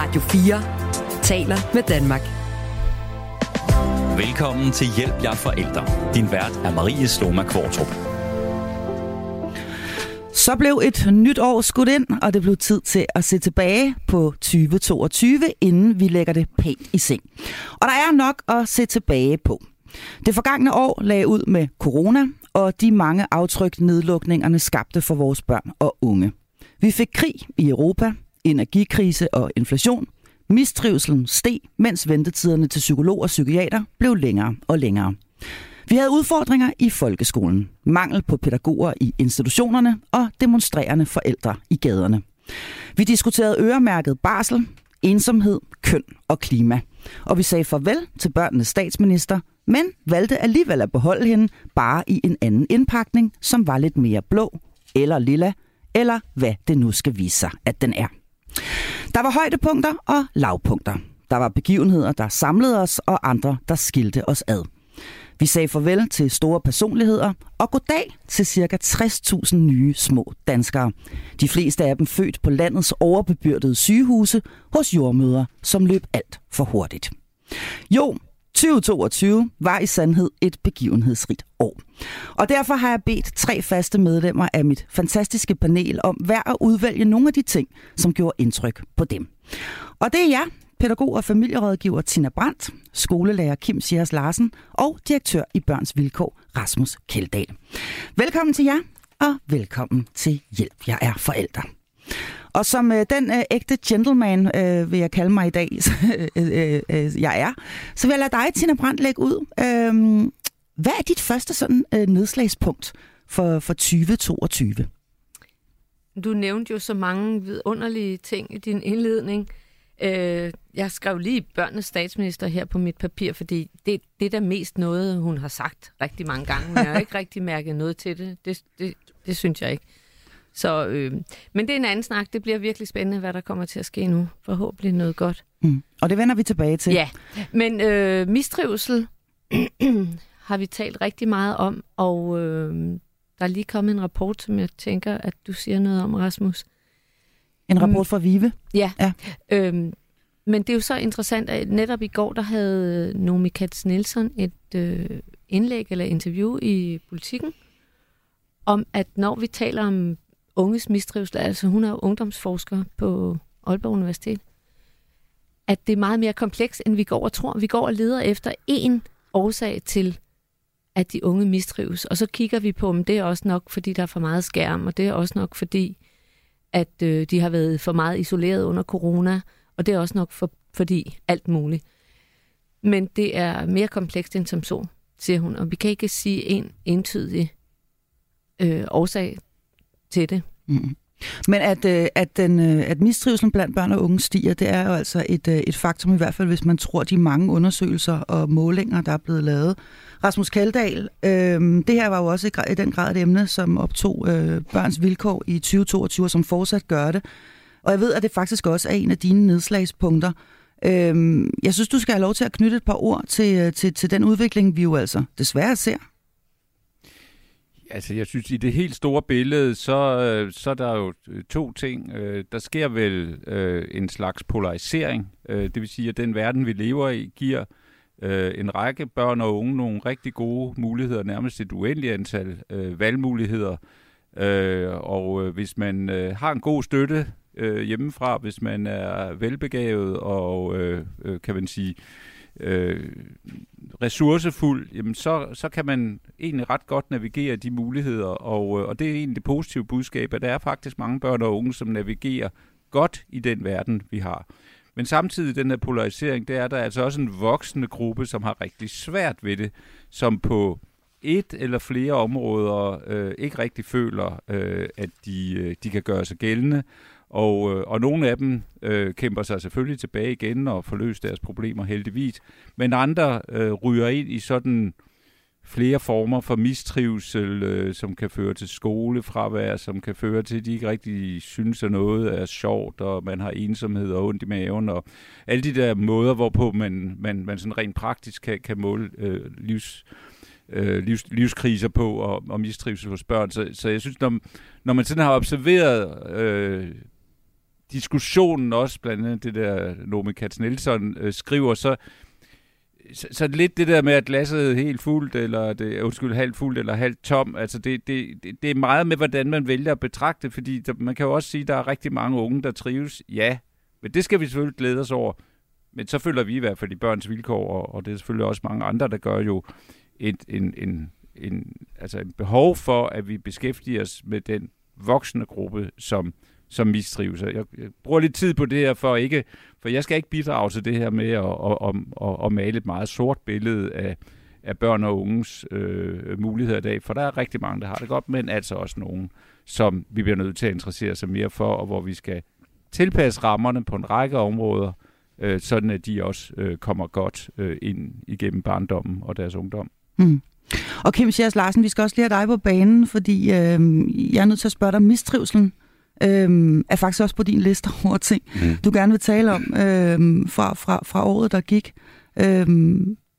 Radio 4 taler med Danmark. Velkommen til Hjælp jer forældre. Din vært er Marie Sloma Kvartrup. Så blev et nyt år skudt ind, og det blev tid til at se tilbage på 2022, inden vi lægger det pænt i seng. Og der er nok at se tilbage på. Det forgangne år lagde ud med corona, og de mange aftryk nedlukningerne skabte for vores børn og unge. Vi fik krig i Europa, energikrise og inflation. Mistrivselen steg, mens ventetiderne til psykolog og psykiater blev længere og længere. Vi havde udfordringer i folkeskolen, mangel på pædagoger i institutionerne og demonstrerende forældre i gaderne. Vi diskuterede øremærket barsel, ensomhed, køn og klima. Og vi sagde farvel til børnenes statsminister, men valgte alligevel at beholde hende bare i en anden indpakning, som var lidt mere blå eller lilla, eller hvad det nu skal vise sig, at den er. Der var højdepunkter og lavpunkter. Der var begivenheder, der samlede os, og andre, der skilte os ad. Vi sagde farvel til store personligheder og goddag til ca. 60.000 nye små danskere. De fleste af dem født på landets overbebyrdede sygehuse hos jordmøder, som løb alt for hurtigt. Jo, 2022 var i sandhed et begivenhedsrigt år. Og derfor har jeg bedt tre faste medlemmer af mit fantastiske panel om hver at udvælge nogle af de ting, som gjorde indtryk på dem. Og det er jeg, pædagog og familierådgiver Tina Brandt, skolelærer Kim Sjærs Larsen og direktør i Børns Vilkår Rasmus Keldal. Velkommen til jer, og velkommen til Hjælp, jeg er forældre. Og som øh, den øh, ægte gentleman, øh, vil jeg kalde mig i dag, øh, øh, jeg er, så vil jeg lade dig, Tina Brandt, lægge ud. Øh, hvad er dit første sådan øh, nedslagspunkt for, for 2022? Du nævnte jo så mange vidunderlige ting i din indledning. Øh, jeg skrev lige børnenes statsminister her på mit papir, fordi det, det er da mest noget, hun har sagt rigtig mange gange. Jeg har ikke rigtig mærket noget til det. Det, det, det synes jeg ikke. Så, øh, men det er en anden snak. Det bliver virkelig spændende, hvad der kommer til at ske nu. Forhåbentlig noget godt. Mm. Og det vender vi tilbage til. Ja, men øh, mistrivsel har vi talt rigtig meget om, og øh, der er lige kommet en rapport, som jeg tænker, at du siger noget om, Rasmus. En rapport fra Vive? Ja. ja. Øhm, men det er jo så interessant, at netop i går, der havde Nomi Katz Nielsen et øh, indlæg eller interview i politikken, om at når vi taler om unges mistrivsel, altså hun er ungdomsforsker på Aalborg Universitet, at det er meget mere komplekst, end vi går og tror. Vi går og leder efter én årsag til, at de unge mistrives. Og så kigger vi på, om det er også nok, fordi der er for meget skærm, og det er også nok, fordi at øh, de har været for meget isoleret under corona, og det er også nok for, fordi alt muligt. Men det er mere komplekst end som så, siger hun, og vi kan ikke sige en entydig øh, årsag til det. Mm. Men at, øh, at, den, øh, at mistrivselen blandt børn og unge stiger, det er jo altså et, øh, et faktum i hvert fald, hvis man tror de mange undersøgelser og målinger, der er blevet lavet. Rasmus Kaldal, øh, det her var jo også i, i den grad et emne, som optog øh, børns vilkår i 2022, og som fortsat gør det. Og jeg ved, at det faktisk også er en af dine nedslagspunkter. Øh, jeg synes, du skal have lov til at knytte et par ord til, øh, til, til den udvikling, vi jo altså desværre ser. Altså, jeg synes, i det helt store billede, så, øh, så er der jo øh, to ting. Øh, der sker vel en slags polarisering. Det vil sige, at den verden, vi lever i, giver en række børn og unge nogle rigtig gode muligheder, nærmest et uendeligt antal valgmuligheder. Og hvis man har en god støtte hjemmefra, hvis man er velbegavet og, kan man sige, øh, ressourcefuld, jamen så, så kan man egentlig ret godt navigere de muligheder, og, øh, og det er egentlig det positive budskab, at der er faktisk mange børn og unge, som navigerer godt i den verden, vi har. Men samtidig den her polarisering, det er der altså også en voksende gruppe, som har rigtig svært ved det, som på et eller flere områder øh, ikke rigtig føler, øh, at de, øh, de kan gøre sig gældende, og, øh, og nogle af dem øh, kæmper sig selvfølgelig tilbage igen og får løst deres problemer heldigvis. Men andre øh, ryger ind i sådan flere former for mistrivsel, øh, som kan føre til skolefravær, som kan føre til, at de ikke rigtig synes, at noget er sjovt, og man har ensomhed og ondt i maven, og alle de der måder, hvorpå man, man, man sådan rent praktisk kan, kan måle øh, livs, øh, livs, livskriser på og, og mistrivsel hos børn. Så, så jeg synes, når, når man sådan har observeret øh, diskussionen også, blandt andet det der Nomi Katz Nielsen øh, skriver, så, så, så lidt det der med, at glasset er helt fuldt, eller det, undskyld, halvt fuldt eller halvt tom, altså det, det, det, det er meget med, hvordan man vælger at betragte, fordi der, man kan jo også sige, at der er rigtig mange unge, der trives, ja, men det skal vi selvfølgelig glæde os over. Men så føler vi i hvert fald i børns vilkår, og, og det er selvfølgelig også mange andre, der gør jo et, en, en, en, altså en behov for, at vi beskæftiger os med den voksne gruppe, som, som mistrives. Jeg, jeg bruger lidt tid på det her, for ikke, for jeg skal ikke bidrage til det her med at, at, at, at, at male et meget sort billede af, af børn og unges øh, muligheder i dag, for der er rigtig mange, der har det godt, men altså også nogen, som vi bliver nødt til at interessere sig mere for, og hvor vi skal tilpasse rammerne på en række områder, øh, sådan at de også øh, kommer godt øh, ind igennem barndommen og deres ungdom. Mm. Og Kim Sjærs Larsen, vi skal også lige have dig på banen, fordi øh, jeg er nødt til at spørge dig, om mistrivselen øh, er faktisk også på din liste over ting, mm. du gerne vil tale om øh, fra, fra, fra året, der gik. Øh,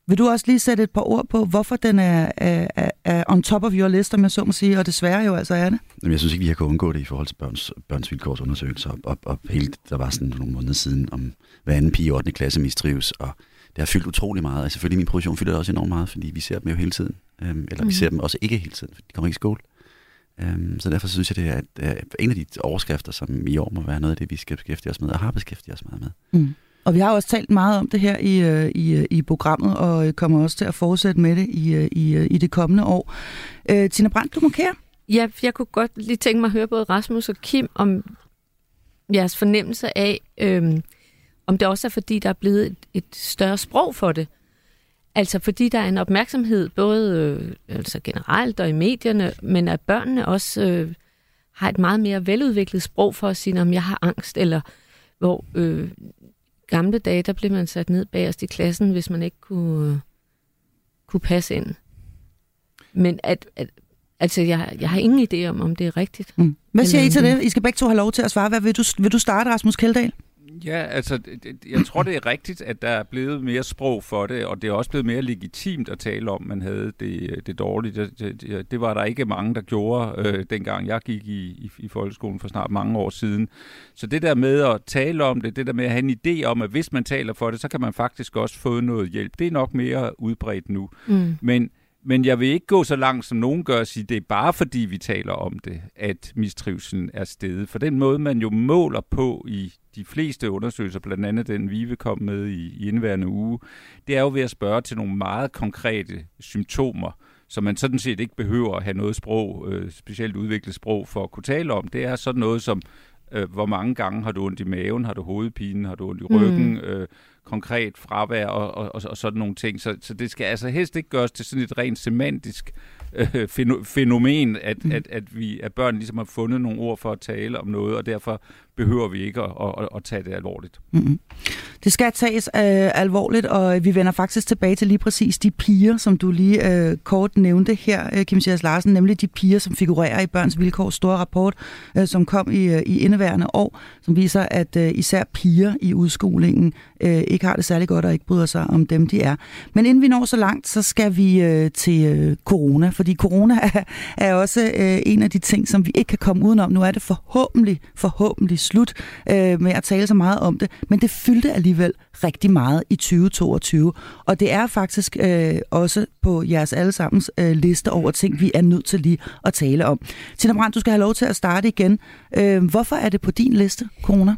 vil du også lige sætte et par ord på, hvorfor den er, er, er on top of your list, om jeg så må sige, og desværre jo altså er det? Jamen, jeg synes ikke, vi har kunnet undgå det i forhold til børns, børns vilkårsundersøgelser. Og, og, og helt, der var sådan nogle måneder siden, om hver anden pige i 8. klasse mistrives, og det har fyldt utrolig meget. Altså, selvfølgelig min produktion fylder det også enormt meget, fordi vi ser dem jo hele tiden. Øhm, eller mm. vi ser dem også ikke hele tiden, for de kommer ikke i skole. Øhm, så derfor synes jeg, det er at, at en af de overskrifter, som i år må være noget af det, vi skal beskæftige os med, og har beskæftiget os meget med. Mm. Og vi har også talt meget om det her i, øh, i, øh, i programmet, og kommer også til at fortsætte med det i, øh, i, i det kommende år. Øh, Tina Brandt, du markerer? Ja, jeg kunne godt lige tænke mig at høre både Rasmus og Kim om jeres fornemmelse af, øh, om det også er fordi, der er blevet et, et større sprog for det. Altså fordi der er en opmærksomhed, både øh, altså generelt og i medierne, men at børnene også øh, har et meget mere veludviklet sprog for at sige, om jeg har angst, eller hvor øh, gamle dage, der blev man sat ned bagerst i klassen, hvis man ikke kunne, øh, kunne passe ind. Men at, at altså, jeg, jeg har ingen idé om, om det er rigtigt. Mm. Hvad siger I til det? I skal begge to have lov til at svare. Hvad vil du, vil du starte, Rasmus Keldahl? Ja, altså, jeg tror, det er rigtigt, at der er blevet mere sprog for det, og det er også blevet mere legitimt at tale om, man havde det, det dårligt. Det, det, det var der ikke mange, der gjorde, øh, dengang jeg gik i, i, i folkeskolen for snart mange år siden. Så det der med at tale om det, det der med at have en idé om, at hvis man taler for det, så kan man faktisk også få noget hjælp. Det er nok mere udbredt nu. Mm. Men men jeg vil ikke gå så langt, som nogen gør, at sige, det er bare fordi, vi taler om det, at mistrivselen er steget. For den måde, man jo måler på i de fleste undersøgelser, blandt andet den, vi vil komme med i, i indværende uge, det er jo ved at spørge til nogle meget konkrete symptomer, som man sådan set ikke behøver at have noget sprog, øh, specielt udviklet sprog, for at kunne tale om. Det er sådan noget som, øh, hvor mange gange har du ondt i maven, har du hovedpine, har du ondt i ryggen, mm. øh, konkret fravær og, og, og, og sådan nogle ting. Så, så det skal altså helst ikke gøres til sådan et rent semantisk øh, fænomen, at, mm. at, at, vi, at børn ligesom har fundet nogle ord for at tale om noget, og derfor behøver vi ikke at, at, at tage det alvorligt. Mm-hmm. Det skal tages øh, alvorligt, og vi vender faktisk tilbage til lige præcis de piger, som du lige øh, kort nævnte her, øh, Kim Sjærs Larsen, nemlig de piger, som figurerer i Børns Vilkårs store rapport, øh, som kom i, øh, i indeværende år, som viser, at øh, især piger i udskolingen øh, ikke har det særlig godt og ikke bryder sig om dem, de er. Men inden vi når så langt, så skal vi øh, til øh, corona, fordi corona er, er også øh, en af de ting, som vi ikke kan komme udenom. Nu er det forhåbentlig, forhåbentlig slut øh, med at tale så meget om det, men det fyldte alligevel rigtig meget i 2022. Og det er faktisk øh, også på jeres allesammens øh, liste over ting, vi er nødt til lige at tale om. Tina Brandt, du skal have lov til at starte igen. Øh, hvorfor er det på din liste, corona?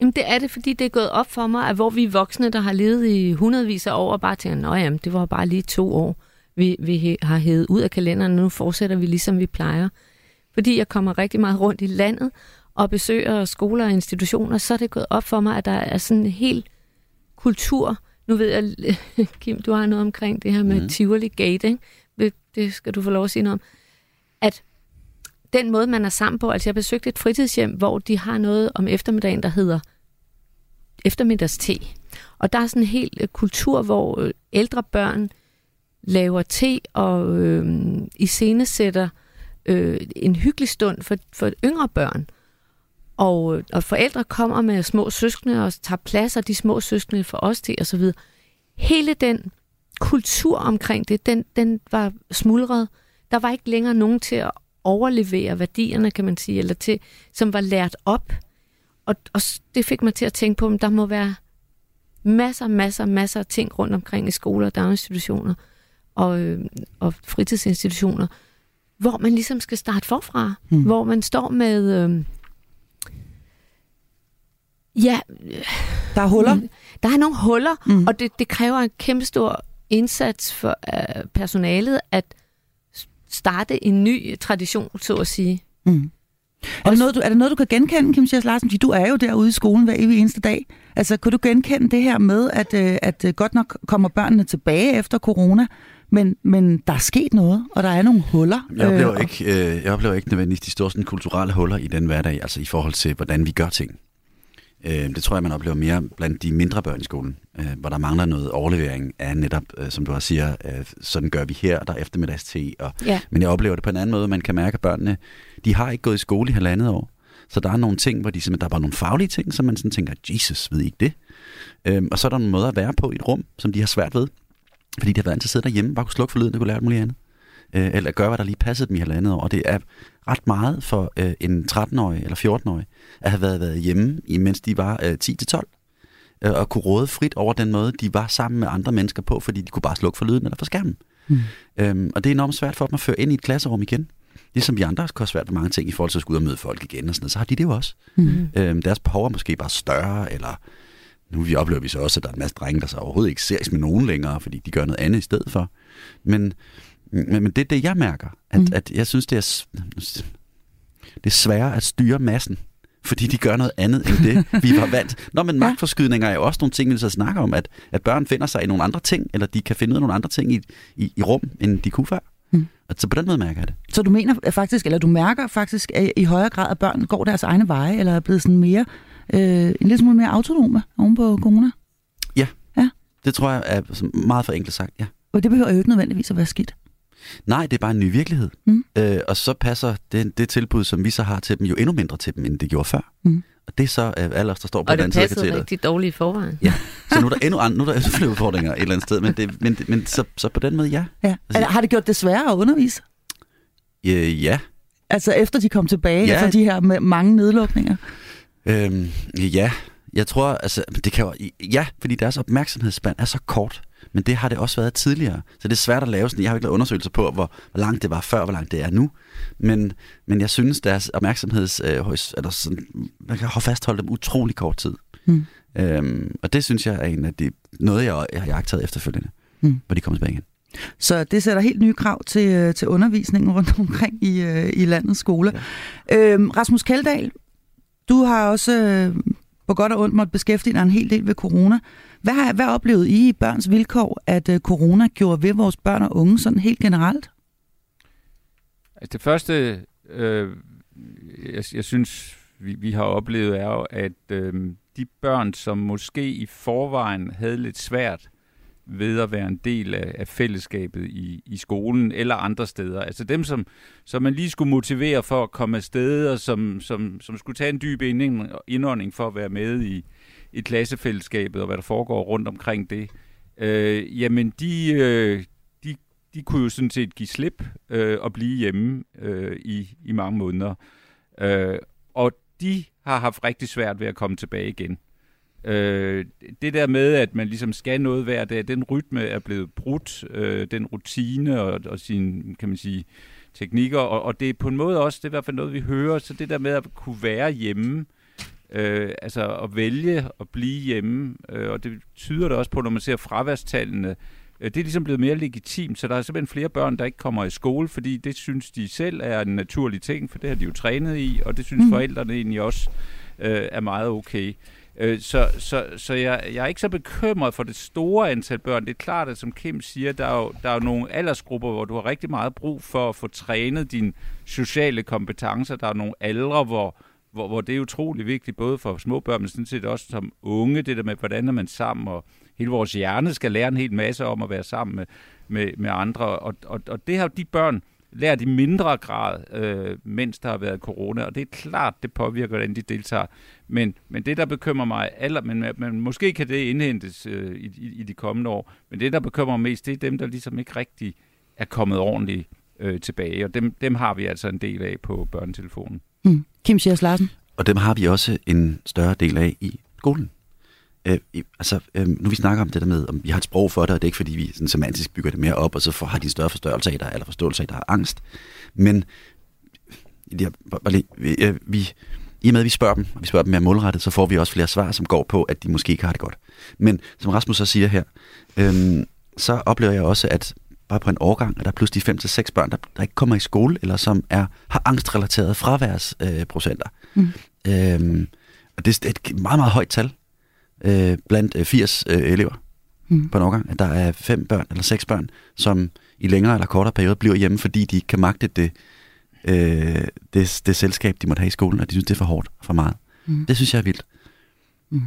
Jamen det er det, fordi det er gået op for mig, at hvor vi voksne, der har levet i hundredvis af år, og bare tænker, at det var bare lige to år, vi, vi har hævet ud af kalenderen, nu fortsætter vi ligesom vi plejer. Fordi jeg kommer rigtig meget rundt i landet, og besøger skoler og institutioner, så er det gået op for mig, at der er sådan en helt kultur. Nu ved jeg, Kim, du har noget omkring det her med mm. Tivoli Gate, ikke? Det skal du få lov at sige noget om. At den måde, man er sammen på, altså jeg besøgte et fritidshjem, hvor de har noget om eftermiddagen, der hedder eftermiddagste. Og der er sådan en helt øh, kultur, hvor øh, ældre børn laver te og øh, iscenesætter øh, en hyggelig stund for, for yngre børn. Og, og forældre kommer med små søskende og tager plads, og de små søskende for os til osv. Hele den kultur omkring det, den, den var smuldret. Der var ikke længere nogen til at overlevere værdierne, kan man sige, eller til, som var lært op. og, og det fik mig til at tænke på, at der må være masser, masser, masser af ting rundt omkring i skoler, daginstitutioner og, øh, og fritidsinstitutioner, hvor man ligesom skal starte forfra. Mm. Hvor man står med... Øh, ja... Der er huller. Mm, der er nogle huller, mm. og det, det kræver en kæmpe stor indsats for øh, personalet at starte en ny tradition, så at sige. Mm. Er det, noget, du, er det noget, du kan genkende, Kim Schiers Larsen? Fordi du er jo derude i skolen hver evig eneste dag. Altså, kunne du genkende det her med, at, øh, at øh, godt nok kommer børnene tilbage efter corona, men, men der er sket noget, og der er nogle huller. Jeg oplever, øh, ikke, øh, jeg oplever ikke nødvendigvis de store sådan, kulturelle huller i den hverdag, altså i forhold til, hvordan vi gør ting. Øh, det tror jeg, man oplever mere blandt de mindre børn i skolen, øh, hvor der mangler noget overlevering af netop, øh, som du har siger, øh, sådan gør vi her, der er eftermiddagste. Og, Ja. Men jeg oplever det på en anden måde, man kan mærke, at børnene, de har ikke gået i skole i halvandet år. Så der er nogle ting, hvor de simpelthen, der er bare nogle faglige ting, som man sådan tænker, Jesus, ved I ikke det? Øhm, og så er der nogle måder at være på i et rum, som de har svært ved. Fordi de har været vant til at sidde derhjemme, bare kunne slukke for lyden, og kunne lære alt muligt andet. Øh, eller gøre, hvad der lige passede dem i halvandet år. Og det er ret meget for øh, en 13-årig eller 14-årig at have været, været hjemme, imens de var øh, 10-12 øh, og kunne råde frit over den måde, de var sammen med andre mennesker på, fordi de kunne bare slukke for lyden eller for skærmen. Mm. Øhm, og det er enormt svært for dem at føre ind i et klasserum igen. Ligesom vi andre også kan have svært ved mange ting i forhold til at skulle ud og møde folk igen og sådan noget, så har de det jo også. Mm. Øhm, deres behov er måske bare større, eller nu vi oplever vi så også, at der er en masse drenge, der så overhovedet ikke ses med nogen længere, fordi de gør noget andet i stedet for. Men, men, men det er det, jeg mærker. At, mm. at jeg synes, det er, det er sværere at styre massen, fordi de gør noget andet end det, vi var vant. Nå, men magtforskydninger er jo også nogle ting, vi så snakker om, at, at børn finder sig i nogle andre ting, eller de kan finde ud af nogle andre ting i, i, i rum, end de kunne før. Mm. Så på den måde mærker jeg det. Så du mener faktisk, eller du mærker faktisk at i højere grad, at børn går deres egne veje, eller er blevet sådan mere, øh, en lille smule mere autonome oven på corona? Det tror jeg er meget for enkelt sagt, ja. Og det behøver jo ikke nødvendigvis at være skidt. Nej, det er bare en ny virkelighed. Mm. Øh, og så passer det, det tilbud, som vi så har til dem, jo endnu mindre til dem, end det gjorde før. Mm. Og det er så øh, alle os, der står på Og den det anden side af passede katedret. rigtig dårligt i forvejen. Ja, så nu er der endnu andre, nu er der flere udfordringer et eller andet sted, men, det, men, det, men så, så på den måde, ja. Ja. Altså, har det gjort det sværere at undervise? Øh, ja. Altså efter de kom tilbage, Ja. ja. efter de her med mange nedlukninger? Øhm, ja, jeg tror, altså, det kan jo, ja, fordi deres opmærksomhedsspand er så kort, men det har det også været tidligere. Så det er svært at lave sådan, jeg har ikke lavet undersøgelser på, hvor, hvor langt det var før, hvor langt det er nu. Men, men jeg synes, deres opmærksomheds, øh, eller sådan, man kan have fastholdt dem utrolig kort tid. Mm. Øhm, og det synes jeg er en af de, noget, jeg, jeg har jagtet efterfølgende, Mm. hvor de kommer tilbage igen. Så det sætter helt nye krav til, øh, til undervisningen rundt omkring i, øh, i landets skoler. Ja. Øhm, Rasmus Kaldal, du har også øh, på godt og ondt måtte beskæftige dig en hel del ved corona. Hvad, har, hvad oplevede I i børns vilkår, at øh, corona gjorde ved vores børn og unge sådan helt generelt? Altså det første, øh, jeg, jeg synes, vi, vi har oplevet, er jo, at øh, de børn, som måske i forvejen havde lidt svært ved at være en del af, af fællesskabet i, i skolen eller andre steder. Altså dem, som, som man lige skulle motivere for at komme afsted, og som, som, som skulle tage en dyb indånding for at være med i, i klassefællesskabet, og hvad der foregår rundt omkring det. Øh, jamen, de, øh, de, de kunne jo sådan set give slip øh, og blive hjemme øh, i, i mange måneder. Øh, og de har haft rigtig svært ved at komme tilbage igen. Øh, det der med, at man ligesom skal noget hver dag, den rytme er blevet brudt, øh, den rutine og, og sine, kan man sige, teknikker, og, og det er på en måde også, det er i hvert fald noget, vi hører, så det der med at kunne være hjemme, øh, altså at vælge at blive hjemme, øh, og det tyder det også på, når man ser fraværstallene, øh, det er ligesom blevet mere legitimt, så der er simpelthen flere børn, der ikke kommer i skole, fordi det synes de selv er en naturlig ting, for det har de jo trænet i, og det synes Mm. forældrene egentlig også øh, er meget okay. Øh, Så, så, så jeg, jeg er ikke så bekymret for det store antal børn. Det er klart, at som Kim siger, der er, jo, der er jo nogle aldersgrupper, hvor du har rigtig meget brug for at få trænet dine sociale kompetencer. Der er nogle aldre, hvor, hvor, hvor det er utrolig vigtigt, både for små børn, men sådan set også som unge, det der med, hvordan er man sammen, og hele vores hjerne skal lære en hel masse om at være sammen med, med, med andre, og, og, og det har de børn lært i mindre grad, øh, mens der har været corona, og det er klart, det påvirker, hvordan de deltager. Men, men det, der bekymrer mig aller, men, men måske kan det indhentes øh, i, i, i de kommende år, men det, der bekymrer mig mest, det er dem, der ligesom ikke rigtig er kommet ordentligt øh, tilbage, og dem, dem har vi altså en del af på børnetelefonen. Mm. Kim Schiers Larsen? og dem har vi også en større del af i skolen. Øh, altså, øh, nu vi snakker om det der med, om vi har et sprog for det, og det er ikke fordi, vi sådan semantisk bygger det mere op, og så får, har de en større forstørrelse af, der, eller forståelse af, der er angst. Men øh, det, vi, øh, vi, i og med, at vi spørger dem, og vi spørger dem mere målrettet, så får vi også flere svar, som går på, at de måske ikke har det godt. Men som Rasmus så siger her, øh, så oplever jeg også, at bare på en årgang, at der er pludselig 5-6 børn, der, der ikke kommer i skole, eller som er, har angstrelaterede fraværsprocenter. Øh, mm. øhm, og det er et meget, meget højt tal øh, blandt øh, 80 øh, elever mm. på en årgang. At der er fem børn eller seks børn, som i længere eller kortere perioder bliver hjemme, fordi de ikke kan magte det, øh, det, det selskab, de måtte have i skolen, og de synes, det er for hårdt og for meget. Mm. Det synes jeg er vildt. Mm.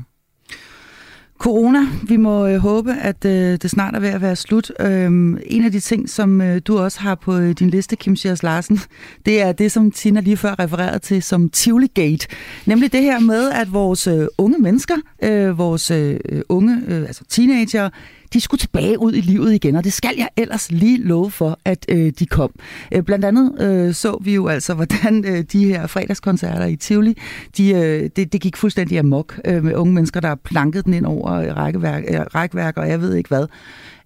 Corona, vi må øh, håbe, at øh, det snart er ved at være slut. Øhm, en af de ting, som øh, du også har på øh, din liste, Kim Sjærs Larsen, det er det, som Tina lige før refererede til som Tivoli Gate. Nemlig det her med, at vores øh, unge mennesker, øh, vores øh, unge, øh, altså teenager, de skulle tilbage ud i livet igen, og det skal jeg ellers lige love for, at øh, de kom. Øh, blandt andet øh, så vi jo altså, hvordan øh, de her fredagskoncerter i Tivoli, de, øh, det, det gik fuldstændig amok øh, med unge mennesker, der plankede den ind over øh, rækkeværk, øh, rækværk og jeg ved ikke hvad.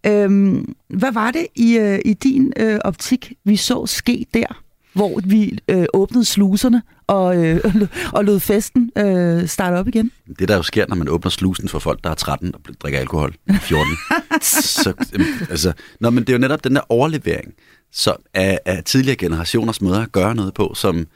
Øh, hvad var det i, øh, i din øh, optik, vi så ske der? Hvor vi øh, åbnede sluserne og, øh, og lod festen øh, starte op igen. Det der jo sker, når man åbner slusen for folk, der er 13 og drikker alkohol 14. så, altså, nå, men det er jo netop den der overlevering så af, af tidligere generationers måder at gøre noget på, som,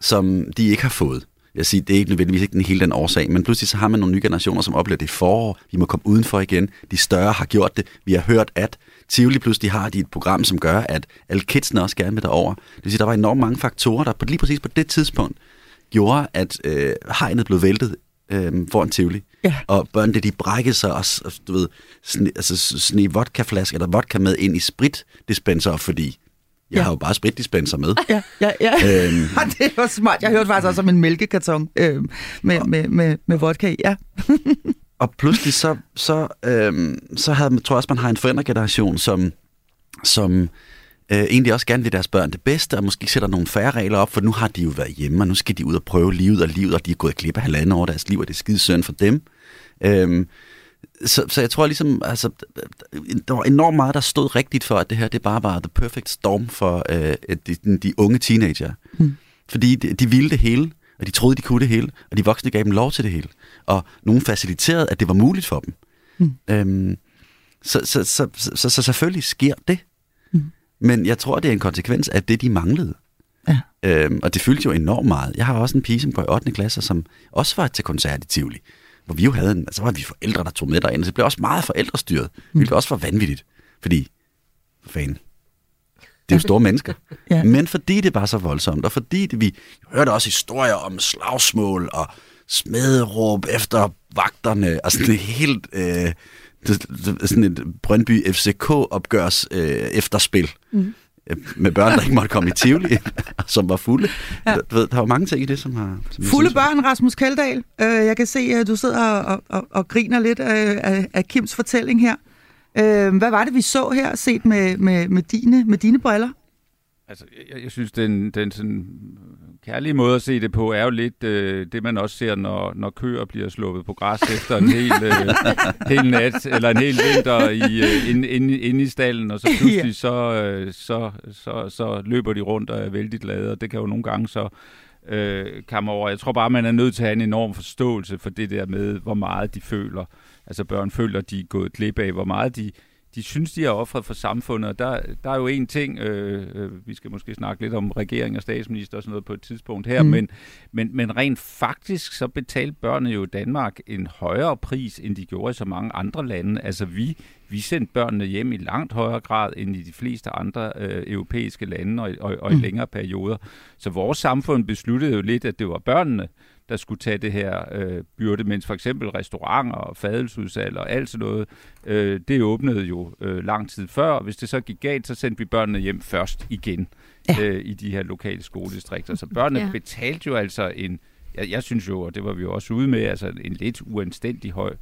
som de ikke har fået. Jeg siger, det er ikke nødvendigvis ikke den hele den årsag, men pludselig så har man nogle nye generationer, som oplever det forår. Vi må komme udenfor igen. De større har gjort det. Vi har hørt, at Tivoli pludselig har de et program, som gør, at alle kidsene også gerne vil derover. Det vil sige, der var enormt mange faktorer, der på, lige præcis på det tidspunkt gjorde, at øh, hegnet blev væltet øh, foran Tivoli. Ja. Og børnene, de brækkede sig og, du ved, sne, altså, sne vodkaflasker eller vodka med ind i spritdispenser, fordi jeg ja. har jo bare spritdispenser med. Ja, ja, ja. Øhm. det var smart. Jeg hørte faktisk også om en mælkekarton øh, med, med, med, med vodka i. Ja. og pludselig så, så, øhm, så havde, tror jeg også, man har en forældregeneration, som, som øh, egentlig også gerne vil deres børn det bedste, og måske sætter nogle færre regler op, for nu har de jo været hjemme, og nu skal de ud og prøve livet og livet, og de er gået glip af halvanden år deres liv, og det er skide synd for dem. Øhm, så, så jeg tror ligesom, altså, der var enormt meget, der stod rigtigt for, at det her, det bare var the perfect storm for øh, de, de unge teenager. Hmm. Fordi de, de ville det hele, og de troede, de kunne det hele, og de voksne gav dem lov til det hele. Og nogen faciliterede, at det var muligt for dem. Mm. Øhm, så, så, så, så, så, så selvfølgelig sker det. Mm. Men jeg tror, det er en konsekvens af det, de manglede. Ja. Øhm, og det fyldte jo enormt meget. Jeg har også en pige, som går i 8. klasse, som også var til koncert i Tivoli. Hvor vi jo havde en, altså var vi forældre, der tog med derind, så det blev også meget forældrestyret. Mm. Hvilket også var vanvittigt. Fordi, for fanden, det er jo store mennesker. ja. Men fordi det var så voldsomt, og fordi det, vi hørte også historier om slagsmål og smederråb efter vagterne, og sådan et helt øh, sådan et Brøndby FCK-opgørs øh, efterspil. Mm med børn, der ikke måtte komme i Tivoli, som var fulde. Ja. Du ved, der var mange ting i det, som har... Som fulde synes, børn, Rasmus Kaldal. Øh, jeg kan se, at du sidder og, og, og griner lidt af, af, af Kims fortælling her. Øh, hvad var det, vi så her, set med, med, med, dine, med dine briller? Altså, jeg, jeg synes, den, den sådan kærlige måde at se det på er jo lidt øh, det, man også ser, når, når køer bliver sluppet på græs efter en hel, øh, hel nat eller en hel vinter i, øh, inde, inde, inde i stallen, og så pludselig så, øh, så, så, så løber de rundt og er vældig glade, og det kan jo nogle gange så øh, komme over. Jeg tror bare, man er nødt til at have en enorm forståelse for det der med, hvor meget de føler. Altså børn føler, de er gået glip af, hvor meget de de synes, de er offret for samfundet. Og der, der er jo en ting, øh, øh, vi skal måske snakke lidt om regering og statsminister og sådan noget på et tidspunkt her, mm. men, men, men rent faktisk så betalte børnene jo i Danmark en højere pris, end de gjorde i så mange andre lande. Altså vi, vi sendte børnene hjem i langt højere grad end i de fleste andre øh, europæiske lande og, og, og i mm. længere perioder. Så vores samfund besluttede jo lidt, at det var børnene, der skulle tage det her øh, byrde, mens for eksempel restauranter og fadelsudsalg og alt sådan noget, øh, det åbnede jo øh, lang tid før, og hvis det så gik galt, så sendte vi børnene hjem først igen ja. øh, i de her lokale skoledistrikter. Så børnene ja. betalte jo altså en, jeg, jeg synes jo, og det var vi jo også ude med, altså en lidt uanstændig høj øh,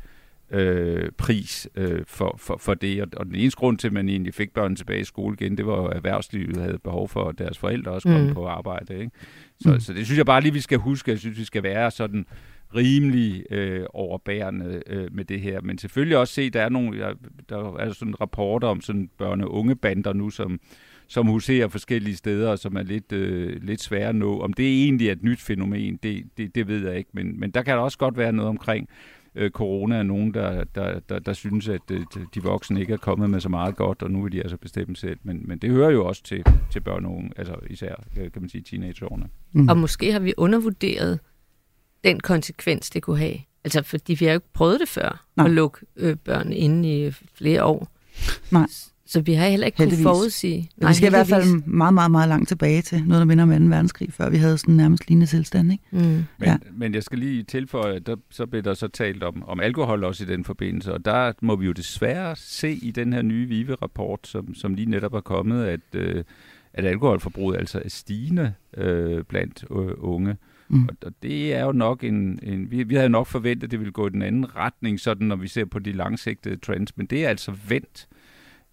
pris øh, for, for, for det. Og, og den eneste grund til, at man egentlig fik børn tilbage i skole igen, det var, at erhvervslivet havde behov for, at deres forældre også kom mm. på arbejde. Ikke? Så, mm. så det synes jeg bare lige, vi skal huske. Jeg synes, vi skal være sådan rimelig øh, overbærende øh, med det her. Men selvfølgelig også se, der er nogle, der, er sådan rapporter om sådan børne- og unge bander nu, som, som huserer forskellige steder, og som er lidt, øh, lidt svære at nå. Om det egentlig er et nyt fænomen, det, det, det ved jeg ikke. Men, men der kan der også godt være noget omkring øh, corona, er nogen, der, der, der, der synes, at øh, de voksne ikke er kommet med så meget godt, og nu vil de altså bestemme selv. Men, men det hører jo også til, til børn og unge, altså især, øh, kan man sige, teenageårene. Mm. Og måske har vi undervurderet den konsekvens, det kunne have. Altså, fordi vi har jo ikke prøvet det før, Nej. at lukke øh, børn inde i flere år. Nej. Så vi har heller ikke kunnet forudsige. Nej, vi skal heldigvis. i hvert fald meget, meget, meget langt tilbage til noget, der minder om 2. verdenskrig, før vi havde sådan nærmest lignende tilstand. Ikke? Mm. Men, ja. men jeg skal lige tilføje, at der, så blev der så talt om, om alkohol også i den forbindelse, og der må vi jo desværre se i den her nye VIVE-rapport, som, som lige netop er kommet, at, øh, at alkoholforbruget altså er stigende øh, blandt øh, unge. Mm. Og, og det er jo nok en... en vi, vi havde nok forventet, at det ville gå i den anden retning, sådan når vi ser på de langsigtede trends, men det er altså vendt.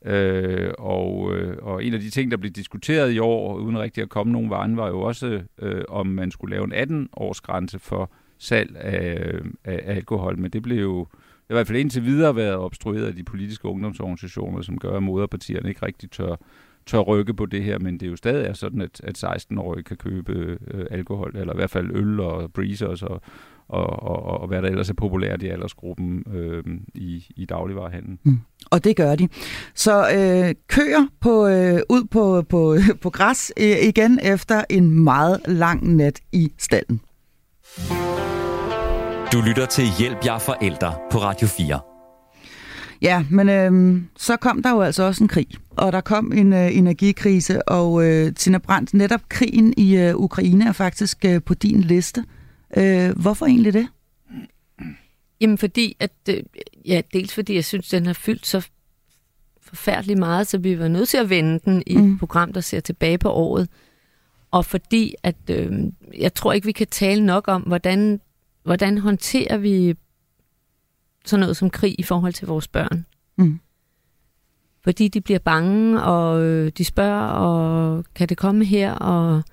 Øh, og, øh, og en af de ting, der blev diskuteret i år, uden rigtig at komme nogen vejen, var jo også, øh, om man skulle lave en 18-års grænse for salg af, af, alkohol. Men det blev jo i hvert fald indtil videre været obstrueret af de politiske ungdomsorganisationer, som gør, at moderpartierne ikke rigtig tør, tør rykke på det her, men det er jo stadig er sådan, at, at 16-årige kan købe øh, alkohol, eller i hvert fald øl og breezers og, og, og, og hvad der ellers er populært i aldersgruppen øh, i, i dagligvarerhandlen. Mm. Og det gør de. Så øh, køer på, øh, ud på, på, på græs øh, igen efter en meget lang nat i stallen. Du lytter til Hjælp jer forældre på Radio 4. Ja, men øh, så kom der jo altså også en krig, og der kom en øh, energikrise, og øh, Tina Brandt, netop krigen i øh, Ukraine er faktisk øh, på din liste. Øh, hvorfor egentlig det? Jamen fordi, at, øh, ja, dels fordi jeg synes, den har fyldt så forfærdeligt meget, så vi var nødt til at vende den i mm. et program, der ser tilbage på året. Og fordi, at øh, jeg tror ikke, vi kan tale nok om, hvordan, hvordan håndterer vi sådan noget som krig i forhold til vores børn. Mm. Fordi de bliver bange, og øh, de spørger, og kan det komme her, og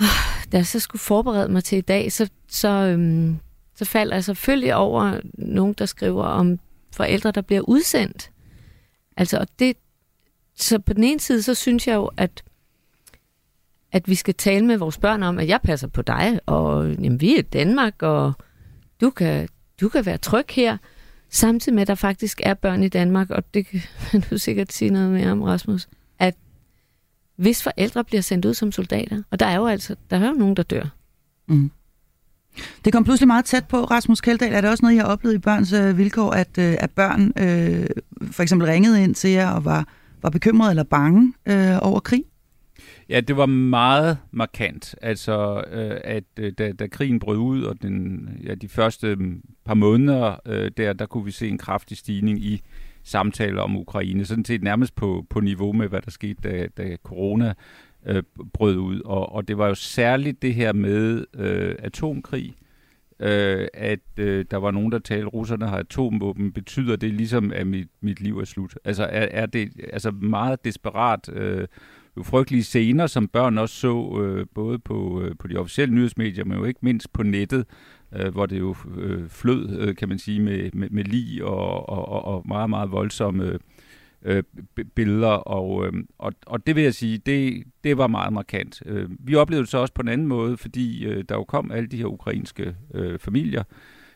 øh, da jeg så skulle forberede mig til i dag, så, så, øhm, så falder jeg selvfølgelig over nogen, der skriver om forældre, der bliver udsendt. Altså, og det, så på den ene side, så synes jeg jo, at, at vi skal tale med vores børn om, at jeg passer på dig, og jamen, vi er Danmark, og du kan, du kan være tryg her, samtidig med, at der faktisk er børn i Danmark, og det kan du sikkert sige noget mere om, Rasmus, hvis forældre bliver sendt ud som soldater, og der er jo altså, der er jo nogen, der dør. Mm. Det kom pludselig meget tæt på, Rasmus Kjeldahl. Er det også noget, I har oplevet i børns øh, vilkår, at, øh, at børn øh, for eksempel ringede ind til jer og var, var bekymrede eller bange øh, over krig? Ja, det var meget markant. Altså, øh, at øh, da, da krigen brød ud, og den, ja, de første par måneder øh, der, der kunne vi se en kraftig stigning i samtaler om Ukraine. Sådan set nærmest på, på niveau med, hvad der skete, da, da corona øh, brød ud. Og, og det var jo særligt det her med øh, atomkrig, øh, at øh, der var nogen, der talte, russerne har atomvåben, betyder det ligesom, at mit, mit liv er slut? Altså er, er det altså meget desperat øh, frygtelige scener, som børn også så, øh, både på, øh, på de officielle nyhedsmedier, men jo ikke mindst på nettet, øh, hvor det jo øh, flød, øh, kan man sige, med, med, med lig og, og, og meget, meget voldsomme øh, billeder. Og, øh, og, og det vil jeg sige, det, det var meget markant. Øh, vi oplevede det så også på en anden måde, fordi øh, der jo kom alle de her ukrainske øh, familier,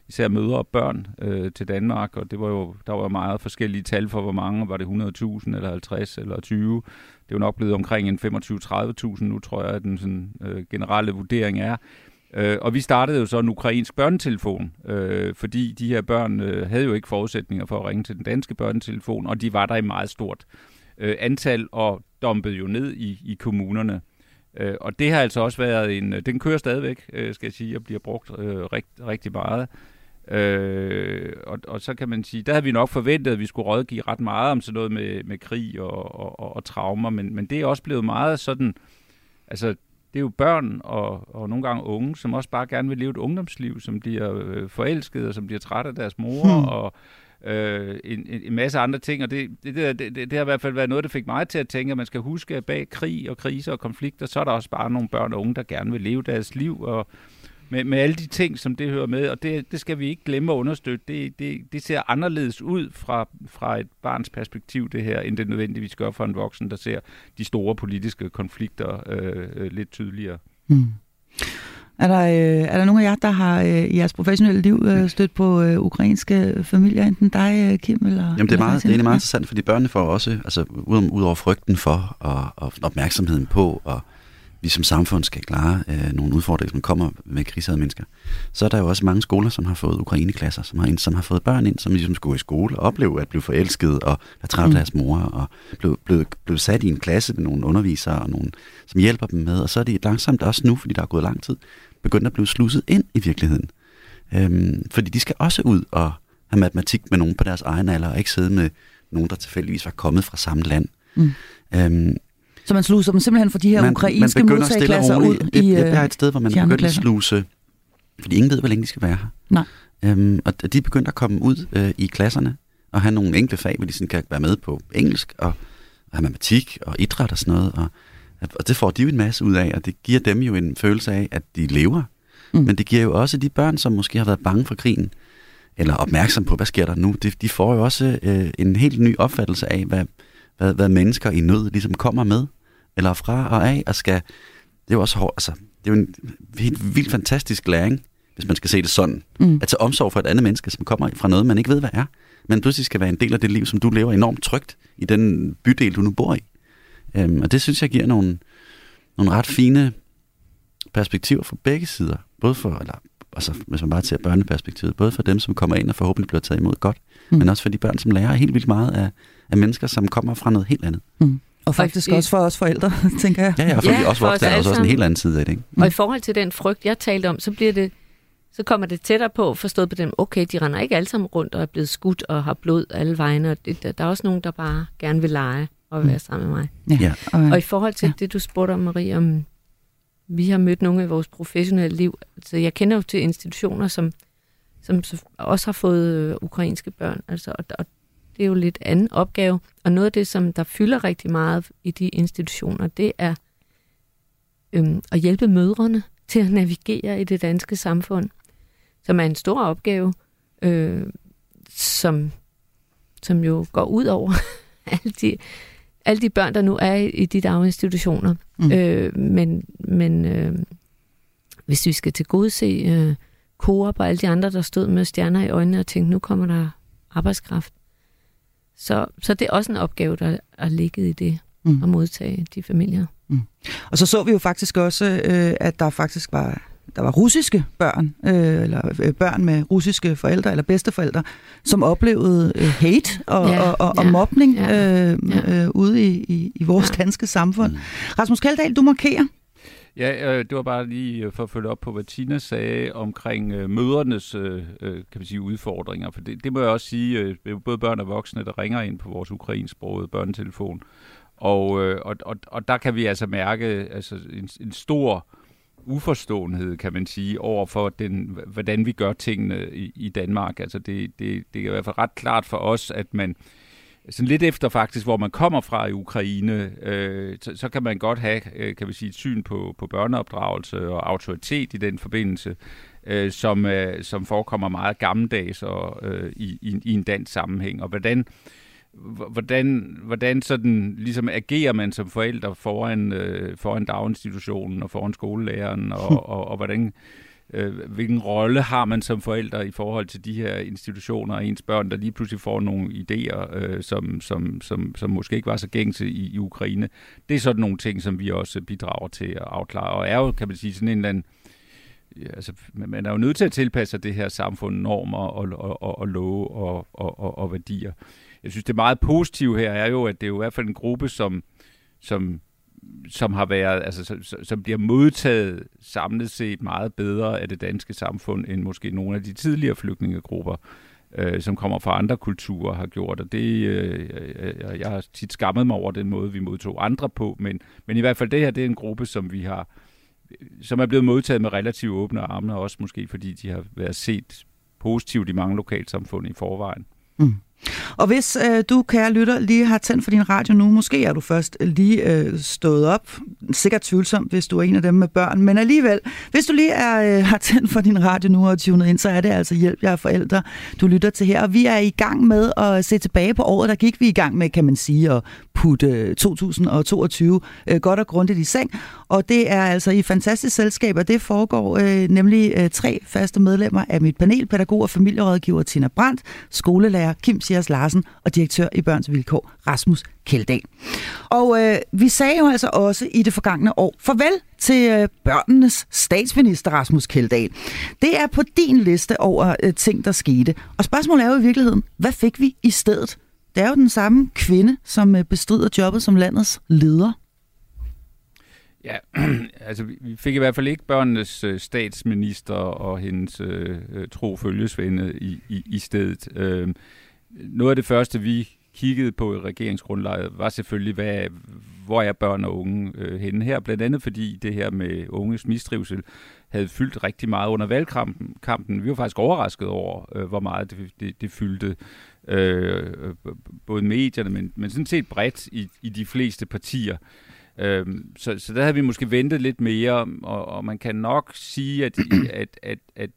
især mødre og børn øh, til Danmark, og det var jo, der var meget forskellige tal for, hvor mange, var det 100.000 eller 50 eller 20. Det er jo nok blevet omkring en 25-30.000 nu, tror jeg, at den sådan, øh, generelle vurdering er. Øh, og vi startede jo så en ukrainsk børnetelefon, øh, fordi de her børn øh, havde jo ikke forudsætninger for at ringe til den danske børnetelefon, og de var der i meget stort øh, antal og dumpede jo ned i, i kommunerne. Øh, og det har altså også været en, øh, den kører stadigvæk, øh, skal jeg sige, og bliver brugt øh, rigt, rigtig meget. Øh, og, og så kan man sige, der havde vi nok forventet, at vi skulle rådgive ret meget om sådan noget med, med krig og, og, og, og traumer, men, men det er også blevet meget sådan, altså det er jo børn og, og nogle gange unge, som også bare gerne vil leve et ungdomsliv, som bliver øh, forelskede og som bliver trætte af deres mor hmm. og øh, en, en masse andre ting. Og det, det, det, det, det har i hvert fald været noget, der fik mig til at tænke, at man skal huske, at bag krig og kriser og konflikter, så er der også bare nogle børn og unge, der gerne vil leve deres liv og med, med alle de ting, som det hører med, og det, det skal vi ikke glemme at understøtte. Det, det, det ser anderledes ud fra, fra et barns perspektiv, det her, end det nødvendigvis gør for en voksen, der ser de store politiske konflikter øh, øh, lidt tydeligere. Mm. Er der, øh, er der nogen af jer, der har øh, i jeres professionelle liv øh, stødt på øh, ukrainske familier, enten dig, øh, Kim, eller Jamen det er, meget, det er egentlig meget interessant, fordi børnene får også, altså ud over frygten for, og, og opmærksomheden på, og vi som samfund skal klare øh, nogle udfordringer, som kommer med krigsede mennesker, så er der jo også mange skoler, som har fået ukraineklasser, som har, som har fået børn ind, som ligesom skulle i skole og opleve at blive forelsket og være træt af mm. deres mor, og blev, blev, blev sat i en klasse med nogle undervisere, og nogle, som hjælper dem med. Og så er de langsomt også nu, fordi der er gået lang tid, begyndt at blive slusset ind i virkeligheden. Øhm, fordi de skal også ud og have matematik med nogen på deres egen alder, og ikke sidde med nogen, der tilfældigvis var kommet fra samme land. Mm. Øhm, så man sluser dem simpelthen for de her man, ukrainske modtageklasser ud i Jeg, jeg er et sted, hvor man begynder at sluse, fordi ingen ved, hvor længe de skal være her. Nej. Øhm, og de er begyndt at komme ud øh, i klasserne og have nogle enkle fag, hvor de sådan kan være med på engelsk og, og have matematik og idræt og sådan noget. Og, og det får de jo en masse ud af, og det giver dem jo en følelse af, at de lever. Mm. Men det giver jo også de børn, som måske har været bange for krigen, eller opmærksom på, hvad sker der nu, de, de får jo også øh, en helt ny opfattelse af, hvad, hvad, hvad mennesker i nød ligesom kommer med, eller fra og af, og skal, det er jo også hårdt, altså, det er jo en helt vildt fantastisk læring, hvis man skal se det sådan, mm. at tage omsorg for et andet menneske, som kommer fra noget, man ikke ved, hvad er, men pludselig skal være en del af det liv, som du lever enormt trygt i den bydel, du nu bor i. Øhm, og det synes jeg giver nogle, nogle ret fine perspektiver for begge sider. Både for, eller, altså, hvis man bare ser børneperspektivet, både for dem, som kommer ind og forhåbentlig bliver taget imod godt, mm. men også for de børn, som lærer helt vildt meget af, af mennesker, som kommer fra noget helt andet. Mm. Og faktisk og også for os forældre, tænker jeg. Ja, ja, for ja, også voksne er også en helt anden side af det. Ikke? Mm. Og i forhold til den frygt, jeg talte om, så bliver det så kommer det tættere på, forstået på dem, okay, de render ikke alle sammen rundt og er blevet skudt og har blod alle vegne, og det, der, der er også nogen, der bare gerne vil lege og være mm. sammen med mig. Ja. Og, og i forhold til ja. det, du spurgte om, Marie, om vi har mødt nogle af vores professionelle liv, altså jeg kender jo til institutioner, som, som også har fået øh, ukrainske børn, altså, og, og det er jo lidt anden opgave. Og noget af det, som der fylder rigtig meget i de institutioner, det er øhm, at hjælpe mødrene til at navigere i det danske samfund, som er en stor opgave, øh, som, som jo går ud over alle de, alle de børn, der nu er i, i de daginstitutioner. Mm. Øh, men men øh, hvis vi skal til gode se øh, Coop og alle de andre, der stod med stjerner i øjnene og tænkte, nu kommer der arbejdskraft, så, så det er også en opgave, der er ligget i det, mm. at modtage de familier. Mm. Og så så vi jo faktisk også, øh, at der faktisk var der var russiske børn, øh, eller øh, børn med russiske forældre eller bedsteforældre, som oplevede øh, hate og, ja, og, og, ja, og mobning ja, øh, ja. Øh, ude i, i, i vores ja. danske samfund. Mm. Rasmus Kaldal, du markerer Ja, øh, det var bare lige øh, for at følge op på, hvad Tina sagde omkring øh, mødernes øh, øh, kan man sige, udfordringer. For det, det må jeg også sige, øh, både børn og voksne, der ringer ind på vores ukrainsksprogede børnetelefon. Og, øh, og, og, og der kan vi altså mærke altså, en, en stor uforståenhed, kan man sige, over for den, hvordan vi gør tingene i, i Danmark. Altså det, det, det er i hvert fald ret klart for os, at man sådan lidt efter faktisk, hvor man kommer fra i Ukraine, øh, så, så kan man godt have, øh, kan vi sige, et syn på, på børneopdragelse og autoritet i den forbindelse, øh, som, øh, som forekommer meget gammeldags og, øh, i, i, i en dansk sammenhæng. Og hvordan, hvordan, hvordan sådan, ligesom agerer man som forældre foran, øh, foran daginstitutionen og foran skolelæreren, og, og, og, og hvordan øh, hvilken rolle har man som forældre i forhold til de her institutioner og ens børn, der lige pludselig får nogle idéer, øh, som, som, som, som måske ikke var så gængse i, i Ukraine. Det er sådan nogle ting, som vi også bidrager til at afklare, og er jo, kan man sige, sådan en eller anden Ja, altså, man er jo nødt til at tilpasse det her samfund normer og, og, og, og love og, og, og, og værdier. Jeg synes, det meget positive her er jo, at det er jo i hvert fald en gruppe, som, som som har været, altså, som, som bliver modtaget samlet set meget bedre af det danske samfund, end måske nogle af de tidligere flygtningegrupper, øh, som kommer fra andre kulturer, har gjort. Og det, øh, jeg, jeg har tit skammet mig over den måde, vi modtog andre på, men, men i hvert fald det her, det er en gruppe, som vi har som er blevet modtaget med relativt åbne arme, også måske fordi de har været set positivt i mange lokalsamfund i forvejen. Mm. Og hvis øh, du, kære lytter, lige har tændt for din radio nu, måske er du først lige øh, stået op. Sikkert tvivlsomt, hvis du er en af dem med børn. Men alligevel, hvis du lige er, øh, har tændt for din radio nu og tunet ind, så er det altså Hjælp jer forældre, du lytter til her. Og vi er i gang med at se tilbage på året, der gik vi i gang med, kan man sige, at putte øh, 2022 øh, godt og grundigt i seng. Og det er altså i fantastisk selskab, og det foregår øh, nemlig øh, tre faste medlemmer af mit panel, pædagog og familierådgiver Tina Brandt, skolelærer Kim Sias Larsen og direktør i Børns Vilkår Rasmus Kjeldahl. Og øh, vi sagde jo altså også i det forgangne år farvel til øh, børnenes statsminister Rasmus Kjeldahl. Det er på din liste over øh, ting, der skete. Og spørgsmålet er jo i virkeligheden, hvad fik vi i stedet? Det er jo den samme kvinde, som øh, bestrider jobbet som landets leder. Ja, altså vi fik i hvert fald ikke børnenes øh, statsminister og hendes øh, øh tro følgesvende i, i, i stedet. Øh, noget af det første, vi kiggede på i regeringsgrundlaget, var selvfølgelig, hvad, hvor er børn og unge øh, henne her. Blandt andet fordi det her med unges mistrivsel havde fyldt rigtig meget under valgkampen. Kampen. Vi var faktisk overrasket over, øh, hvor meget det, det, det fyldte. Øh, både medierne, men, men sådan set bredt i, i de fleste partier. Øh, så, så der havde vi måske ventet lidt mere, og, og man kan nok sige, at, at, at, at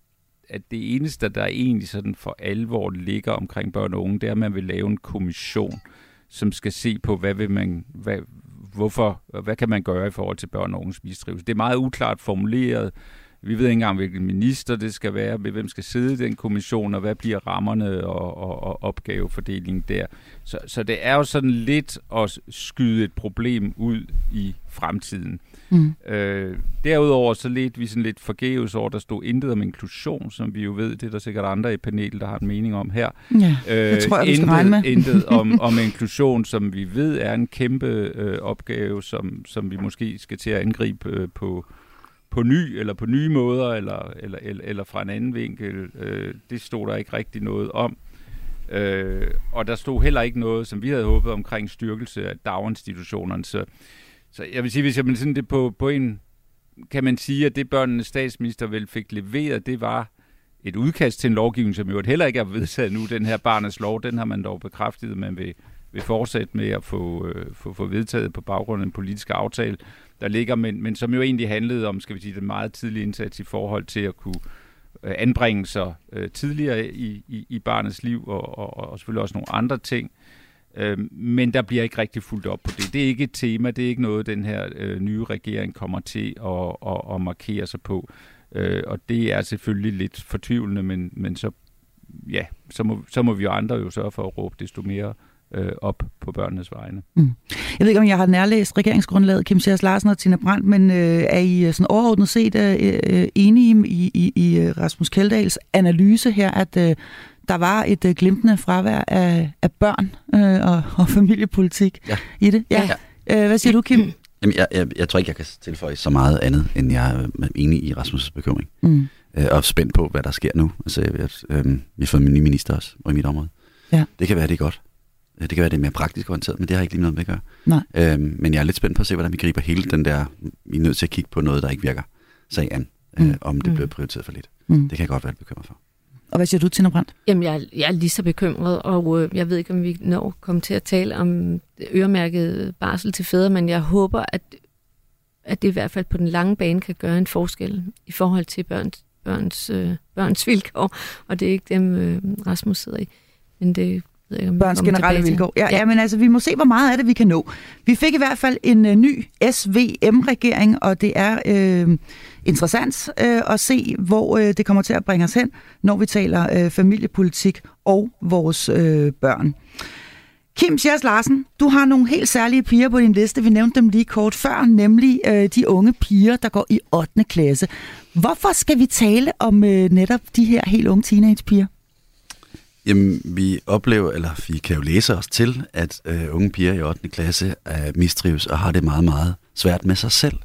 at det eneste, der egentlig sådan for alvor ligger omkring børn og unge, det er, at man vil lave en kommission, som skal se på, hvad vil man, hvad, hvorfor, hvad kan man gøre i forhold til børn og unges mistrivsel. Det er meget uklart formuleret. Vi ved ikke engang, hvilken minister det skal være, hvem skal sidde i den kommission, og hvad bliver rammerne og, og, og opgavefordelingen der. Så, så det er jo sådan lidt at skyde et problem ud i fremtiden. Mm. Øh, derudover så lidt vi sådan lidt forgæves over, der stod intet om inklusion, som vi jo ved, det er der sikkert andre i panelet, der har en mening om her. Ja, det tror jeg, regne med. intet om, om inklusion, som vi ved er en kæmpe øh, opgave, som, som vi måske skal til at angribe øh, på på ny, eller på nye måder, eller, eller, eller, eller fra en anden vinkel. Øh, det stod der ikke rigtig noget om. Øh, og der stod heller ikke noget, som vi havde håbet omkring styrkelse af daginstitutionerne. Så så jeg vil sige, hvis jeg sådan det på, på en, kan man sige, at det børnenes statsminister vel fik leveret, det var et udkast til en lovgivning, som jo heller ikke er vedtaget nu, den her barnets lov, den har man dog bekræftet, at man vil, vil fortsætte med at få, øh, få, få vedtaget på baggrund af en politisk aftale, der ligger, men, men som jo egentlig handlede om, skal vi sige, den meget tidlige indsats i forhold til at kunne øh, anbringe sig øh, tidligere i, i, i barnets liv, og, og, og selvfølgelig også nogle andre ting. Øh, men der bliver ikke rigtig fuldt op på det. Det er ikke et tema, det er ikke noget, den her øh, nye regering kommer til at, at, at markere sig på. Øh, og det er selvfølgelig lidt fortvivlende, men, men så, ja, så, må, så må vi jo andre jo sørge for at råbe desto mere øh, op på børnenes vegne. Mm. Jeg ved ikke, om jeg har nærlæst regeringsgrundlaget, Kim Sjærs Larsen og Tina Brandt, men øh, er I øh, sådan overordnet set øh, øh, enige i, i, i øh, Rasmus Kjeldags analyse her, at øh, der var et øh, glimtende fravær af, af børn øh, og, og familiepolitik ja. i det. Ja. ja. Øh, hvad siger du, Kim? Jamen, jeg, jeg, jeg tror ikke, jeg kan tilføje så meget andet, end jeg er enig i Rasmus' bekymring. Mm. Øh, og spændt på, hvad der sker nu. Altså, jeg, øh, vi har fået en ny minister også i mit område. Ja. Det kan være, det er godt. Det kan være, det er mere praktisk orienteret, men det har ikke lige noget med at gøre. Nej. Øhm, men jeg er lidt spændt på at se, hvordan vi griber hele den der, vi er nødt til at kigge på noget, der ikke virker, sag an, mm. øh, om det mm. bliver prioriteret for lidt. Mm. Det kan jeg godt være bekymret for. Og hvad siger du, Tina Brandt? Jamen, jeg, jeg er lige så bekymret, og øh, jeg ved ikke, om vi når komme til at tale om øremærket barsel til fædre, men jeg håber, at, at det i hvert fald på den lange bane kan gøre en forskel i forhold til børns, børns, øh, børns vilkår, og det er ikke dem, øh, Rasmus sidder i. Men det ved ikke, om børns generelle vilkår. Ja, ja. ja, men altså, vi må se, hvor meget af det, vi kan nå. Vi fik i hvert fald en uh, ny SVM-regering, og det er uh, interessant uh, at se, hvor uh, det kommer til at bringe os hen, når vi taler uh, familiepolitik og vores uh, børn. Kim Sjærs Larsen, du har nogle helt særlige piger på din liste. Vi nævnte dem lige kort før, nemlig øh, de unge piger, der går i 8. klasse. Hvorfor skal vi tale om øh, netop de her helt unge teenagepiger? Jamen, vi oplever, eller vi kan jo læse os til, at øh, unge piger i 8. klasse er mistrives og har det meget, meget svært med sig selv.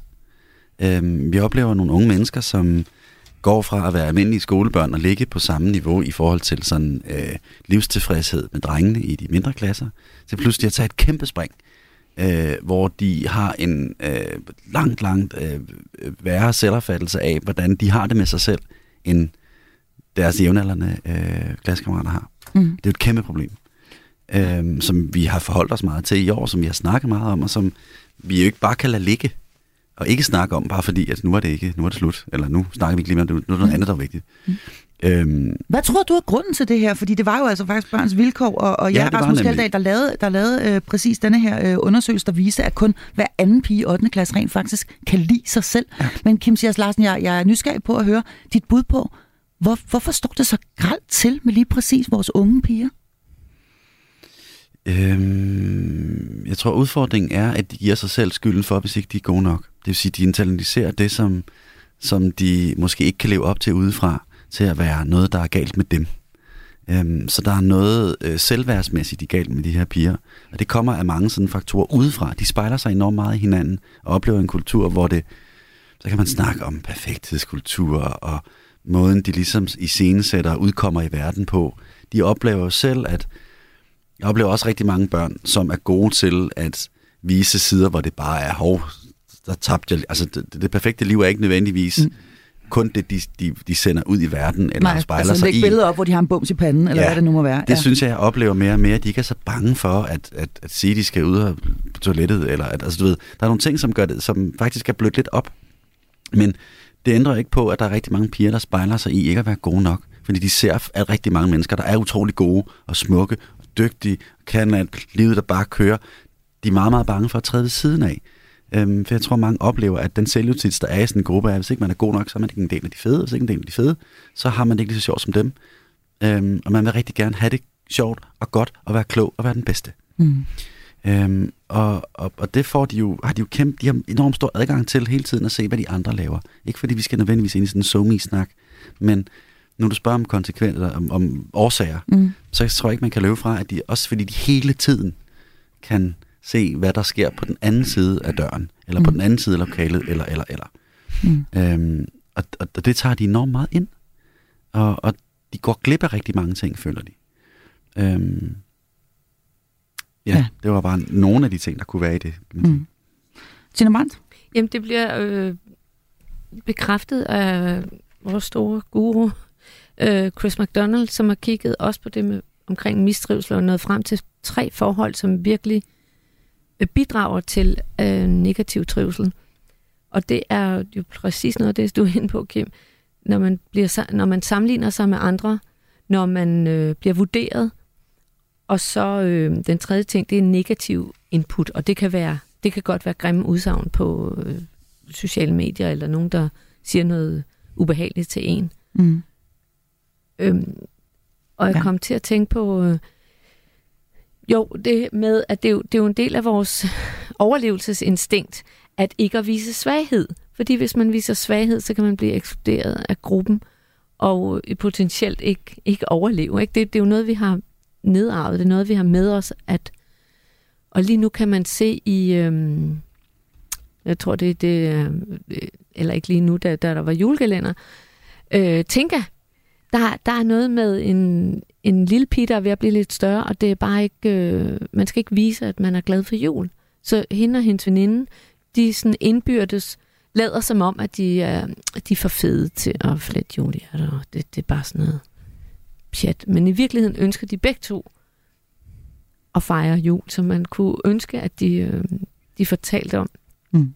Øh, vi oplever nogle unge mennesker, som går fra at være almindelige skolebørn og ligge på samme niveau i forhold til sådan øh, livstilfredshed med drengene i de mindre klasser, til pludselig at tage et kæmpe spring øh, hvor de har en øh, langt, langt øh, værre selvopfattelse af, hvordan de har det med sig selv, end deres jævnaldrende øh, klassekammerater har. Mm. Det er jo et kæmpe problem, øh, som vi har forholdt os meget til i år, som vi har snakket meget om, og som vi jo ikke bare kan lade ligge og ikke snakke om, bare fordi, at nu er det ikke, nu er det slut, eller nu snakker vi ikke lige om det, nu er der noget mm. andet, der er vigtigt. Mm. Øhm, Hvad tror du er grunden til det her? Fordi det var jo altså faktisk børns vilkår, og, og ja, ja Rasmus Kjeldag, der lavede, der lavede øh, præcis denne her øh, undersøgelse, der viste, at kun hver anden pige i 8. klasse rent faktisk kan lide sig selv. Ja. Men Kim Sias Larsen, jeg, jeg er nysgerrig på at høre dit bud på, hvor, hvorfor står det så gralt til med lige præcis vores unge piger? Øhm, jeg tror, udfordringen er, at de giver sig selv skylden for, hvis ikke de er gode nok. Det vil sige, at de internaliserer det, som, som de måske ikke kan leve op til udefra til at være noget, der er galt med dem. Øhm, så der er noget øh, selvværdsmæssigt i galt med de her piger. Og det kommer af mange sådan faktorer udefra. De spejler sig enormt meget i hinanden og oplever en kultur, hvor det, så kan man snakke om perfekthedskultur og måden, de ligesom i scenesætter udkommer i verden på. De oplever jo selv, at jeg oplever også rigtig mange børn, som er gode til at vise sider, hvor det bare er, hov, der tabte jeg. Altså, det, det perfekte liv er ikke nødvendigvis mm kun det, de, de, de sender ud i verden, eller Nej, spejler altså, sig i. billeder op, hvor de har en bums i panden, eller ja, hvad det nu må være. Det ja. synes jeg, jeg oplever mere og mere, at de ikke er så bange for at, at, at sige, at de skal ud på toilettet, eller at, altså, du ved, der er nogle ting, som gør det, som faktisk er blødt lidt op. Men det ændrer ikke på, at der er rigtig mange piger, der spejler sig i ikke at være gode nok. Fordi de ser, at rigtig mange mennesker, der er utrolig gode og smukke og dygtige, kan alt livet der bare kører, de er meget, meget bange for at træde ved siden af. Øhm, for jeg tror, mange oplever, at den selvjustits, der er i sådan en gruppe, er, hvis ikke man er god nok, så er man ikke en del af de fede. Hvis ikke en del af de fede, så har man det ikke lige så sjovt som dem. Øhm, og man vil rigtig gerne have det sjovt og godt og være klog og være den bedste. Mm. Øhm, og, og, og det får de jo, har de jo kæmpe, de har enormt stor adgang til hele tiden at se, hvad de andre laver. Ikke fordi vi skal nødvendigvis ind i sådan en somi snak men når du spørger om konsekvenser, om, om årsager, mm. så tror jeg ikke, man kan løbe fra, at de, også fordi de hele tiden kan se, hvad der sker på den anden side af døren, eller mm. på den anden side af lokalet, eller, eller, eller. Mm. Øhm, og, og, og det tager de enormt meget ind. Og, og de går glip af rigtig mange ting, føler de. Øhm, ja, ja, det var bare nogle af de ting, der kunne være i det. Mm. Tina Brandt? Jamen, det bliver øh, bekræftet af vores store guru, øh, Chris McDonald, som har kigget også på det med omkring mistrivsel og nået frem til tre forhold, som virkelig Øh, bidrager til øh, negativ trivsel. Og det er jo præcis noget af det, du er inde på, Kim. Når man, bliver, når man sammenligner sig med andre, når man øh, bliver vurderet, og så øh, den tredje ting, det er negativ input, og det kan være det kan godt være grimme udsagn på øh, sociale medier, eller nogen, der siger noget ubehageligt til en. Mm. Øhm, og jeg ja. kom til at tænke på, øh, jo, det med, at det er det er jo en del af vores overlevelsesinstinkt, at ikke at vise svaghed. Fordi hvis man viser svaghed, så kan man blive ekskluderet af gruppen, og potentielt ikke, ikke overleve. Ikke? Det, det er jo noget, vi har nedarvet. Det er noget, vi har med os. At, og lige nu kan man se i... Øhm, jeg tror, det er det... Øh, eller ikke lige nu, da, da der var julekalender. Øh, Tinka, der, der er noget med en, en lille pige, der er ved at blive lidt større, og det er bare ikke, øh, man skal ikke vise, at man er glad for jul. Så hende og hendes veninde, de sådan indbyrdes lader som om, at de er, de er for fede til at flette julehjerter, og det, det er bare sådan noget pjat. Men i virkeligheden ønsker de begge to at fejre jul, så man kunne ønske, at de, øh, de fortalte om. Mm.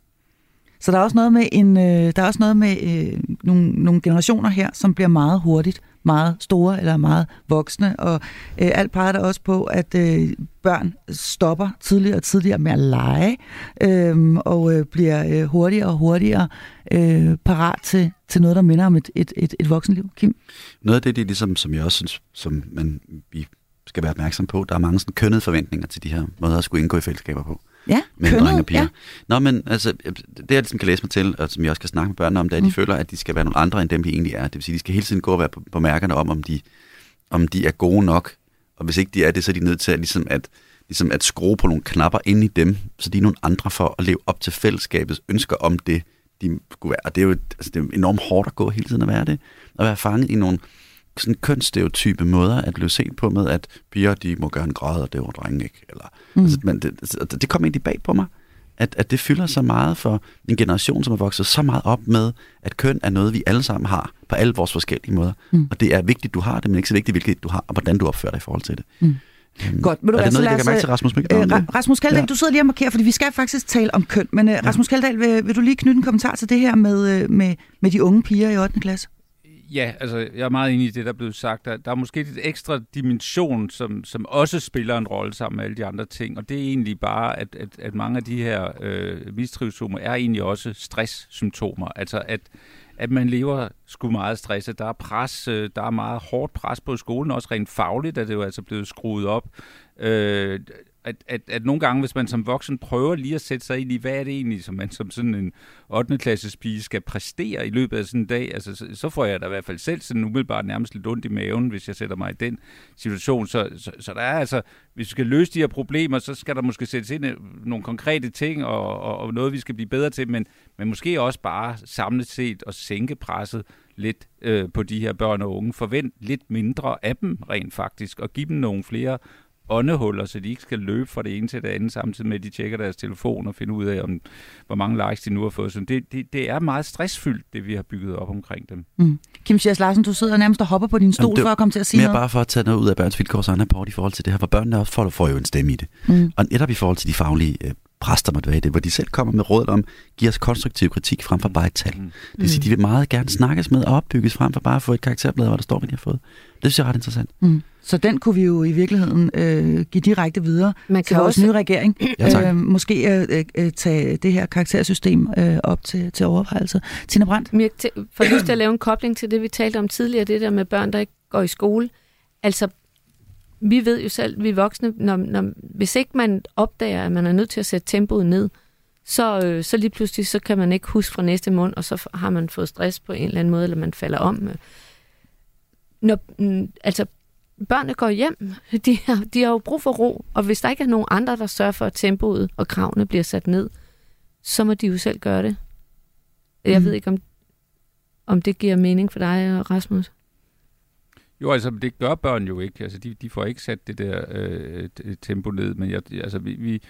Så der er også noget med, en, øh, der er også noget med øh, nogle, nogle generationer her, som bliver meget hurtigt meget store eller meget voksne, og øh, alt peger der også på, at øh, børn stopper tidligere og tidligere med at lege, øh, og øh, bliver øh, hurtigere og hurtigere øh, parat til, til noget, der minder om et, et, et, et voksenliv. Kim? Noget af det, det er ligesom, som jeg også synes, som man, vi skal være opmærksom på, der er mange sådan kønnede forventninger til de her måder at skulle indgå i fællesskaber på. Ja, med kønnet, drenge og piger. Ja. Nå, men altså, det jeg ligesom kan læse mig til, og som jeg også skal snakke med børnene om, det er, at de mm. føler, at de skal være nogle andre, end dem de egentlig er. Det vil sige, at de skal hele tiden gå og være på, på mærkerne om, om de, om de er gode nok. Og hvis ikke de er det, så er de nødt til at, ligesom at, ligesom at skrue på nogle knapper ind i dem, så de er nogle andre for at leve op til fællesskabets ønsker om det, de skulle være. Og det er jo altså, det er enormt hårdt at gå hele tiden at være det. At være fanget i nogle sådan kønsstereotype måder at blive set på med, at piger, de må gerne græde, og det var drenge ikke. Eller, mm. altså, men det, det, kom egentlig bag på mig, at, at det fylder så meget for en generation, som har vokset så meget op med, at køn er noget, vi alle sammen har på alle vores forskellige måder. Mm. Og det er vigtigt, du har det, men ikke så vigtigt, hvilket du har, og hvordan du opfører dig i forhold til det. Mm. Øhm, Godt. Vil du er det noget, lægger mærke til, Rasmus Øh, Rasmus Kaldal, ja. du sidder lige og markerer, fordi vi skal faktisk tale om køn. Men uh, Rasmus ja. Kaldal, vil, vil du lige knytte en kommentar til det her med, uh, med, med de unge piger i 8. klasse? Ja, altså jeg er meget enig i det, der er blevet sagt. Der, der er måske et ekstra dimension, som, som også spiller en rolle sammen med alle de andre ting, og det er egentlig bare, at, at, at mange af de her øh, mistrivselssymptomer er egentlig også stresssymptomer. Altså at, at man lever sgu meget stresset. Der er pres, øh, der er meget hårdt pres på skolen, også rent fagligt er det jo altså blevet skruet op. Øh, at, at, at nogle gange, hvis man som voksen prøver lige at sætte sig ind i, hvad er det egentlig, som man som sådan en 8. klasses pige skal præstere i løbet af sådan en dag, altså, så, så får jeg da i hvert fald selv sådan umiddelbart nærmest lidt ondt i maven, hvis jeg sætter mig i den situation. Så, så, så der er altså, hvis vi skal løse de her problemer, så skal der måske sættes ind nogle konkrete ting, og, og, og noget, vi skal blive bedre til, men, men måske også bare samlet set at sænke presset lidt øh, på de her børn og unge. Forvent lidt mindre af dem rent faktisk, og give dem nogle flere åndehuller, så de ikke skal løbe fra det ene til det andet, samtidig med, at de tjekker deres telefon og finder ud af, om, hvor mange likes de nu har fået. Så det, det, det er meget stressfyldt, det vi har bygget op omkring dem. Mm. Kim Schiers Larsen, du sidder nærmest og hopper på din stol Jamen, for at komme til at sige mere noget. bare for at tage noget ud af Børns Vilkårs rapport i forhold til det her, hvor børnene også får, får jo en stemme i det. Mm. Og netop i forhold til de faglige øh, præster måtte være i det, hvor de selv kommer med råd om, giver os konstruktiv kritik frem for bare et tal. Mm. Det vil sige, de vil meget gerne snakkes med og opbygges frem for bare at få et karakterblad, hvor der står, hvad de har fået. Det synes jeg er ret interessant. Mm. Så den kunne vi jo i virkeligheden øh, give direkte videre Man kan til vores også... nye regering. Ja, øh, måske øh, øh, tage det her karaktersystem øh, op til, til overvejelse. Tina Brandt? Jeg får lyst til at lave en kobling til det, vi talte om tidligere, det der med børn, der ikke går i skole. Altså, vi ved jo selv, vi voksne, når, når, hvis ikke man opdager, at man er nødt til at sætte tempoet ned, så, øh, så lige pludselig så kan man ikke huske fra næste måned, og så har man fået stress på en eller anden måde, eller man falder om. Når, mm, altså, børnene går hjem. De har, de har jo brug for ro, og hvis der ikke er nogen andre, der sørger for, at tempoet og kravene bliver sat ned, så må de jo selv gøre det. Jeg mm. ved ikke, om, om det giver mening for dig, Rasmus? Jo, altså det gør børn jo ikke. Altså de, de får ikke sat det der øh, tempo ned, men jeg, altså vi, vi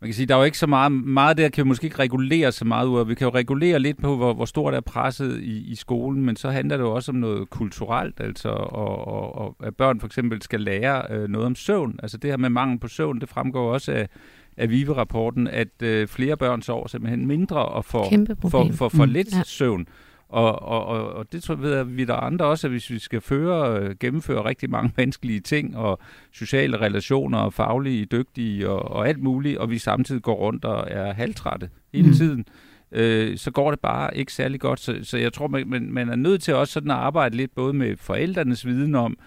man kan sige, der er jo ikke så meget, meget der kan vi måske ikke regulere så meget ud af. Vi kan jo regulere lidt på, hvor, hvor stort er presset i, i skolen, men så handler det jo også om noget kulturelt, altså, og, og, og at børn for eksempel skal lære øh, noget om søvn. Altså det her med mangel på søvn, det fremgår også af, af VIVE-rapporten, at øh, flere børn sover simpelthen mindre og får for, for, for mm, lidt ja. søvn. Og, og, og, og det tror jeg, vi der andre også, at hvis vi skal føre, øh, gennemføre rigtig mange menneskelige ting, og sociale relationer, og faglige, dygtige, og, og alt muligt, og vi samtidig går rundt og er halvtrætte hele mm. tiden, øh, så går det bare ikke særlig godt. Så, så jeg tror, man, man er nødt til også sådan at arbejde lidt både med forældrenes viden om,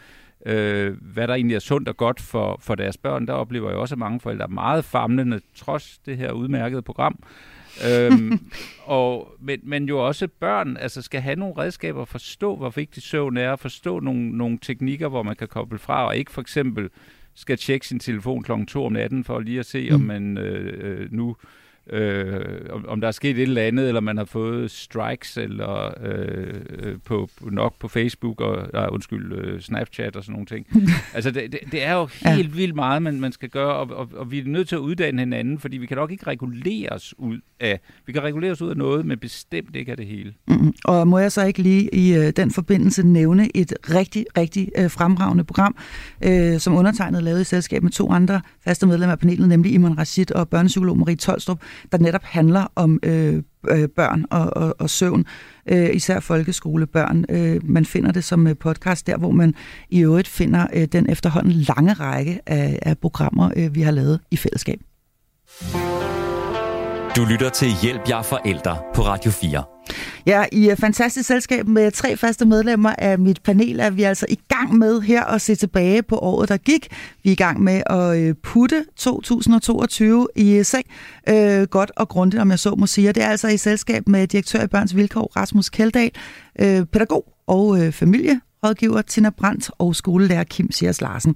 øh, hvad der egentlig er sundt og godt for, for deres børn. Der oplever jeg også, at mange forældre er meget famlende, trods det her udmærkede program øhm, og, men, men jo også børn altså skal have nogle redskaber at forstå, hvor vigtig søvn er, forstå nogle, nogle teknikker, hvor man kan koble fra, og ikke for eksempel skal tjekke sin telefon kl. 2 om natten for lige at se, mm. om man øh, øh nu øh, om, om der er sket et eller andet, eller man har fået strikes eller øh, øh på, nok på Facebook og nej, undskyld, øh, Snapchat og sådan nogle ting. altså det, det, det er jo helt ja. vildt meget, man, man skal gøre, og, og, og vi er nødt til at uddanne hinanden, fordi vi kan nok ikke regulere os ud af, vi kan regulere os ud af noget, men bestemt ikke af det hele. Mm-hmm. Og må jeg så ikke lige i øh, den forbindelse nævne et rigtig, rigtig øh, fremragende program, øh, som undertegnet lavede i selskab med to andre faste medlemmer af panelet, nemlig Iman Rashid og børnepsykolog Marie Tolstrup, der netop handler om øh, øh, børn og, og, og søvn, øh, især folkeskolebørn. Øh, man finder det som øh, podcast der, hvor man i øvrigt finder øh, den efterhånden lange række af, af programmer, øh, vi har lavet i fællesskab. Du lytter til Hjælp jer forældre på Radio 4. Ja, i øh, fantastisk selskab med tre faste medlemmer af mit panel er vi altså i gang med her at se tilbage på året, der gik. Vi er i gang med at øh, putte 2022 i øh, seng. Øh, godt og grundigt, om jeg så må sige. det er altså i selskab med direktør i Børns Vilkår, Rasmus Keldahl, øh, pædagog og øh, familierådgiver Tina Brandt og skolelærer Kim Siers Larsen.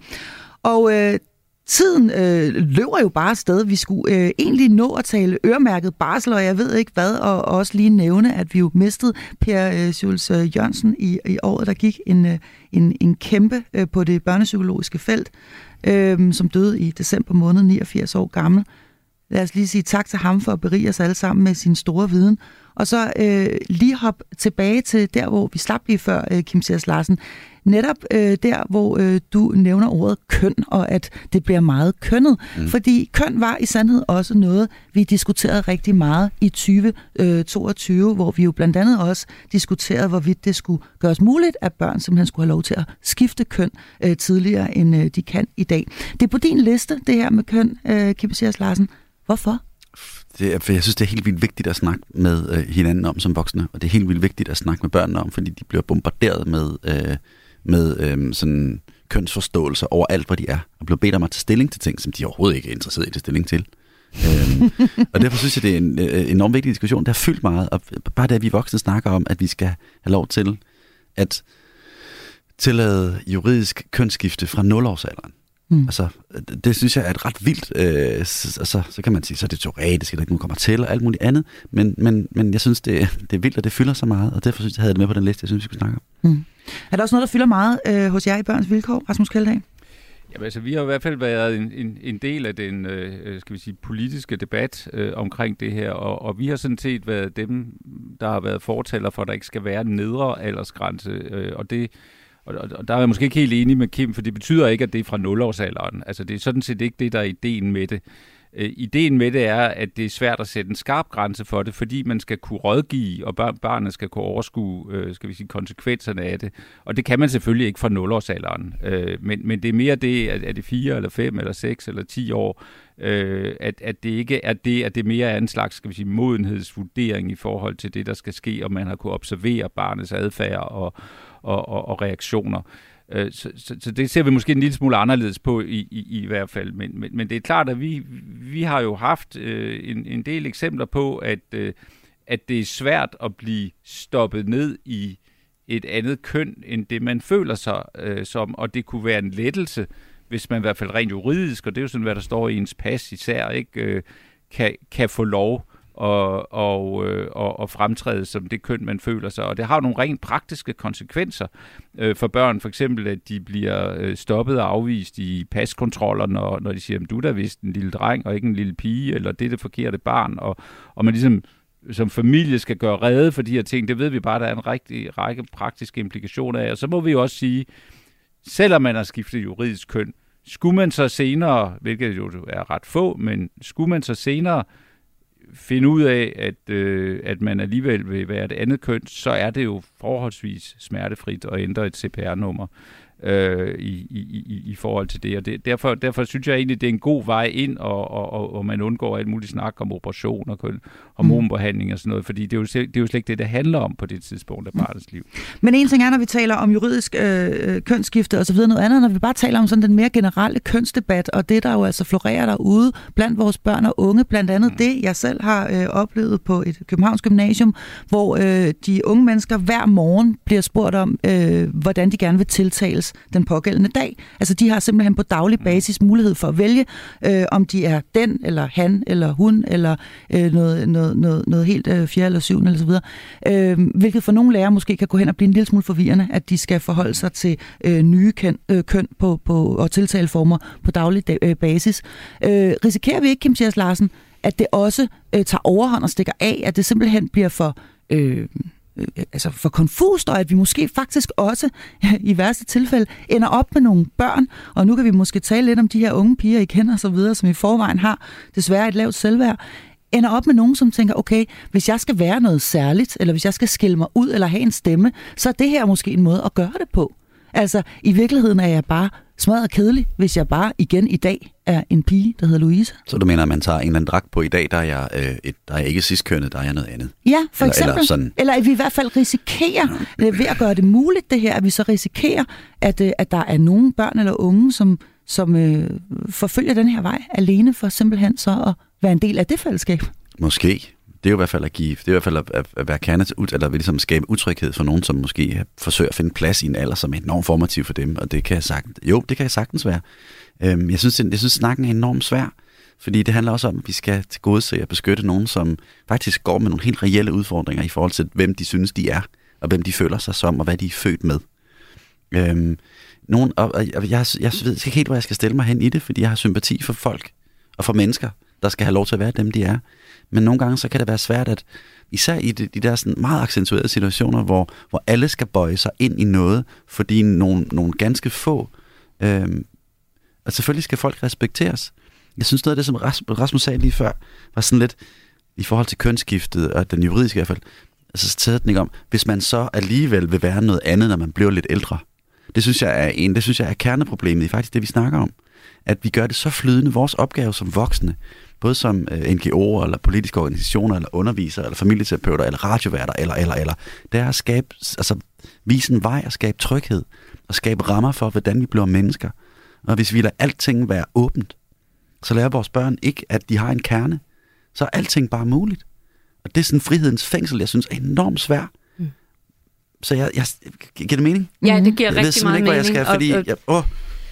Og øh, tiden øh, løber jo bare afsted. Vi skulle øh, egentlig nå at tale øremærket barsel, og jeg ved ikke hvad, og, og også lige nævne, at vi jo mistede Per øh, Jules øh, Jørgensen i, i året, der gik en, øh, en, en kæmpe øh, på det børnepsykologiske felt, øh, som døde i december måned, 89 år gammel. Lad os lige sige tak til ham for at berige os alle sammen med sin store viden. Og så øh, lige hop tilbage til der, hvor vi slap lige før, øh, Kim Sias Larsen. Netop øh, der, hvor øh, du nævner ordet køn, og at det bliver meget kønnet. Mm. Fordi køn var i sandhed også noget, vi diskuterede rigtig meget i 2022, øh, hvor vi jo blandt andet også diskuterede, hvorvidt det skulle gøres muligt, at børn simpelthen skulle have lov til at skifte køn øh, tidligere, end øh, de kan i dag. Det er på din liste, det her med køn, øh, Kim Sias Larsen. Hvorfor? Det er, for jeg synes, det er helt vildt vigtigt at snakke med øh, hinanden om som voksne, og det er helt vildt vigtigt at snakke med børnene om, fordi de bliver bombarderet med, øh, med øh, sådan kønsforståelser over alt, hvor de er, og bliver bedt om at tage stilling til ting, som de overhovedet ikke er interesseret i at tage stilling til. øhm, og derfor synes jeg, det er en øh, øh enormt vigtig diskussion. Det har fyldt meget, og bare det, at vi voksne snakker om, at vi skal have lov til at tillade juridisk kønsskifte fra 0-årsalderen. Mm. Altså, det synes jeg er et ret vildt, øh, altså, så kan man sige, så er det teoretisk, at der ikke kommer til, og alt muligt andet, men, men, men jeg synes, det, det er vildt, og det fylder så meget, og derfor synes jeg, jeg havde det med på den liste, jeg synes, vi skulle snakke om. Mm. Er der også noget, der fylder meget øh, hos jer i Børns Vilkår, Rasmus Kjeldag? Jamen, altså, vi har i hvert fald været en, en, en del af den øh, skal vi sige, politiske debat øh, omkring det her, og, og vi har sådan set været dem, der har været fortaler for, at der ikke skal være en nedre aldersgrænse, øh, og det og, og der er jeg måske ikke helt enig med Kim, for det betyder ikke, at det er fra 0-årsalderen. Altså, det er sådan set ikke det, der er ideen med det. Øh, ideen med det er, at det er svært at sætte en skarp grænse for det, fordi man skal kunne rådgive, og bar- børnene skal kunne overskue øh, skal vi sige, konsekvenserne af det. Og det kan man selvfølgelig ikke fra 0-årsalderen. Øh, men, men det er mere det, at er det 4 eller 5 eller 6 eller 10 år, øh, at, at det ikke er det, at det mere er en slags skal vi sige, modenhedsvurdering i forhold til det, der skal ske, og man har kunne observere barnets adfærd og, og, og, og reaktioner. Øh, så, så, så det ser vi måske en lille smule anderledes på i, i, i hvert fald. Men, men, men det er klart, at vi, vi har jo haft øh, en, en del eksempler på, at, øh, at det er svært at blive stoppet ned i et andet køn, end det man føler sig øh, som, og det kunne være en lettelse, hvis man i hvert fald rent juridisk, og det er jo sådan, hvad der står i ens pas især, ikke, øh, kan, kan få lov og, og, øh, og, og fremtræde som det køn, man føler sig. Og det har jo nogle rent praktiske konsekvenser øh, for børn. For eksempel, at de bliver øh, stoppet og afvist i paskontroller, når, når de siger, at du er da vist en lille dreng og ikke en lille pige, eller det er det forkerte barn. Og, og man ligesom som familie skal gøre redde for de her ting. Det ved vi bare, der er en rigtig række praktiske implikationer af. Og så må vi jo også sige, selvom man har skiftet juridisk køn, skulle man så senere, hvilket jo er ret få, men skulle man så senere finde ud af, at, øh, at man alligevel vil være et andet køn, så er det jo forholdsvis smertefrit at ændre et CPR-nummer øh, i, i, i, forhold til det. Og det, derfor, derfor synes jeg egentlig, det er en god vej ind, og, og, og, og man undgår alt muligt snak om operation og hormonbehandling og sådan noget, fordi det er, jo, det er jo slet ikke det, det handler om på det tidspunkt af barnets liv. Men en ting er, når vi taler om juridisk øh, kønsskifte og så videre, noget andet, når vi bare taler om sådan den mere generelle kønsdebat, og det, der jo altså florerer derude blandt vores børn og unge, blandt andet mm. det, jeg selv har øh, oplevet på et Københavns Gymnasium, hvor øh, de unge mennesker hver morgen bliver spurgt om, øh, hvordan de gerne vil tiltales den pågældende dag. Altså de har simpelthen på daglig basis mulighed for at vælge, øh, om de er den, eller han, eller hun, eller øh, noget, noget, noget, noget helt øh, fjerde eller syvende, eller så videre. Øh, hvilket for nogle lærere måske kan gå hen og blive en lille smule forvirrende, at de skal forholde sig til øh, nye køn, øh, køn på, på, og tiltaleformer på daglig øh, basis. Øh, risikerer vi ikke, Kim Thiers Larsen, at det også øh, tager overhånd og stikker af, at det simpelthen bliver for... Øh, øh, altså for konfust, og at vi måske faktisk også i værste tilfælde ender op med nogle børn, og nu kan vi måske tale lidt om de her unge piger, I kender så videre, som i forvejen har desværre et lavt selvværd, ender op med nogen, som tænker, okay, hvis jeg skal være noget særligt, eller hvis jeg skal skille mig ud eller have en stemme, så er det her måske en måde at gøre det på. Altså, i virkeligheden er jeg bare smadret kedelig, hvis jeg bare igen i dag er en pige, der hedder Louise. Så du mener, at man tager en eller anden dragt på i dag, der er jeg, øh, et, der er jeg ikke sidstkønnet, der er jeg noget andet? Ja, for eller, eksempel. Eller, sådan. eller at vi i hvert fald risikerer, øh, ved at gøre det muligt det her, at vi så risikerer, at, øh, at der er nogle børn eller unge, som, som øh, forfølger den her vej alene for simpelthen så at være en del af det fællesskab. Måske det er jo i hvert fald at give, det er i hvert fald at, at, at være kernet, til, eller ligesom skabe utryghed for nogen, som måske forsøger at finde plads i en alder, som er enormt formativ for dem, og det kan jeg sagtens, jo, det kan jeg sagtens være. Øhm, jeg, synes, jeg synes, snakken er enormt svær, fordi det handler også om, at vi skal til gode se og beskytte nogen, som faktisk går med nogle helt reelle udfordringer i forhold til, hvem de synes, de er, og hvem de føler sig som, og hvad de er født med. Øhm, nogen, og, og jeg, jeg, jeg ved ikke helt, hvor jeg skal stille mig hen i det, fordi jeg har sympati for folk og for mennesker, der skal have lov til at være dem, de er. Men nogle gange så kan det være svært, at især i de, de der sådan meget accentuerede situationer, hvor, hvor alle skal bøje sig ind i noget, fordi nogle, nogle ganske få, Øh, og selvfølgelig skal folk respekteres. Jeg synes noget af det, som Rasmus sagde lige før, var sådan lidt i forhold til kønsskiftet, og den juridiske i hvert fald, altså tætning om, hvis man så alligevel vil være noget andet, når man bliver lidt ældre. Det synes jeg er en, det synes jeg er kerneproblemet i faktisk det, vi snakker om. At vi gør det så flydende, vores opgave som voksne, både som øh, NGO'er, eller politiske organisationer, eller undervisere, eller familieterapeuter, eller radioværter, eller, eller, eller, det er at skabe, altså vise en vej og skabe tryghed, og skabe rammer for, hvordan vi bliver mennesker. Og hvis vi lader alting være åbent, så lærer vores børn ikke, at de har en kerne. Så er alting bare muligt. Og det er sådan frihedens fængsel, jeg synes er enormt svært. Mm. Så jeg, jeg, giver det mening? Ja, det giver mm. rigtig meget ikke, mening. Jeg skal, fordi, og, og, jeg, åh,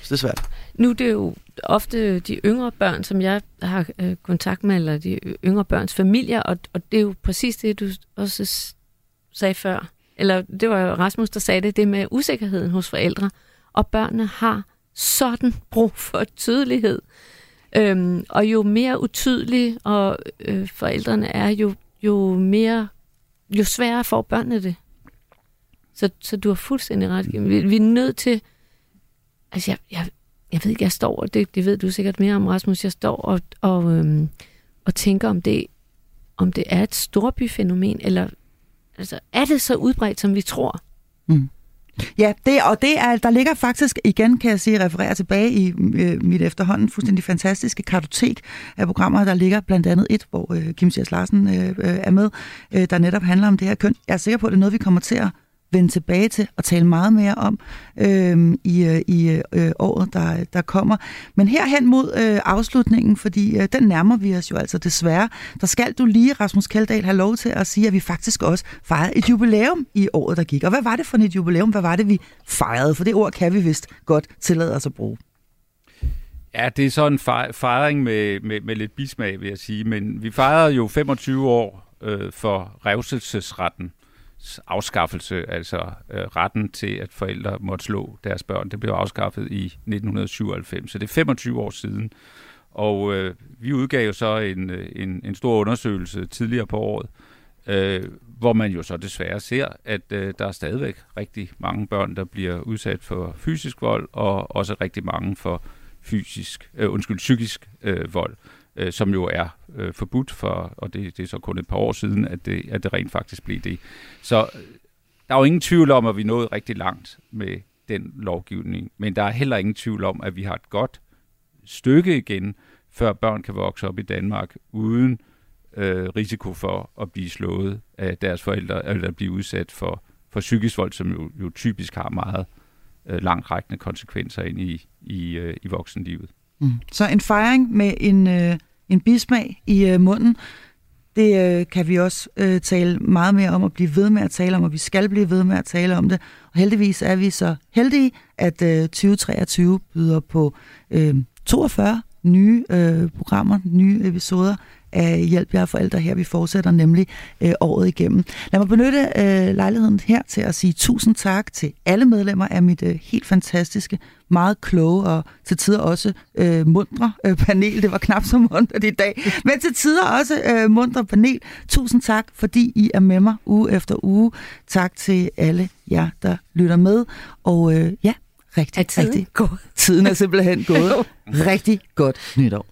det er svært. Nu er det jo ofte de yngre børn, som jeg har øh, kontakt med, eller de yngre børns familier, og, og det er jo præcis det, du også sagde før. Eller det var jo Rasmus, der sagde det, det med usikkerheden hos forældre. Og børnene har sådan brug for tydelighed. Øhm, og jo mere utydelige og øh, forældrene er, jo, jo mere jo sværere får børnene det. Så, så du har fuldstændig ret. Vi, vi er nødt til... Altså, jeg, jeg, jeg ved ikke, jeg står, og det, det ved du sikkert mere om, Rasmus, jeg står og, og, øhm, og tænker, om det, om det er et storbyfænomen, eller altså, er det så udbredt, som vi tror? Mm. Ja, det, og det er, der ligger faktisk, igen kan jeg sige, referere tilbage i øh, mit efterhånden fuldstændig fantastiske kartotek af programmer, der ligger blandt andet et, hvor øh, Kim Sjærs Larsen øh, øh, er med, øh, der netop handler om det her køn. Jeg er sikker på, at det er noget, vi kommer til at vende tilbage til og tale meget mere om øhm, øh, i, i øh, året, der, der kommer. Men herhen mod øh, afslutningen, fordi øh, den nærmer vi os jo altså desværre, der skal du lige, Rasmus Kaldal, have lov til at sige, at vi faktisk også fejrede et jubilæum i året, der gik. Og hvad var det for et jubilæum? Hvad var det, vi fejrede? For det ord kan vi vist godt tillade os at bruge. Ja, det er sådan en fejring med, med, med lidt bismag, vil jeg sige. Men vi fejrede jo 25 år øh, for revselsesretten afskaffelse, altså øh, retten til, at forældre måtte slå deres børn. Det blev afskaffet i 1997, så det er 25 år siden. Og øh, vi udgav jo så en, øh, en, en stor undersøgelse tidligere på året, øh, hvor man jo så desværre ser, at øh, der er stadigvæk rigtig mange børn, der bliver udsat for fysisk vold, og også rigtig mange for fysisk, øh, undskyld, psykisk øh, vold øh, som jo er øh, forbudt for, og det, det er så kun et par år siden, at det, at det rent faktisk blev det. Så øh, der er jo ingen tvivl om, at vi nåede rigtig langt med den lovgivning, men der er heller ingen tvivl om, at vi har et godt stykke igen, før børn kan vokse op i Danmark uden øh, risiko for at blive slået af deres forældre, eller at blive udsat for, for psykisk vold, som jo, jo typisk har meget øh, langtrækkende konsekvenser ind i, i, øh, i voksenlivet. Mm. Så en fejring med en, øh, en bismag i øh, munden, det øh, kan vi også øh, tale meget mere om og blive ved med at tale om, og vi skal blive ved med at tale om det. Og heldigvis er vi så heldige, at øh, 2023 byder på øh, 42 nye øh, programmer, nye episoder af Hjælp jer forældre her. Vi fortsætter nemlig øh, året igennem. Lad mig benytte øh, lejligheden her til at sige tusind tak til alle medlemmer af mit øh, helt fantastiske, meget kloge og til tider også øh, mundre øh, panel. Det var knap så mundret i dag, men til tider også øh, mundre panel. Tusind tak, fordi I er med mig uge efter uge. Tak til alle jer, der lytter med. Og øh, ja, rigtig, tiden rigtig gået? Tiden er simpelthen gået. rigtig godt nytår.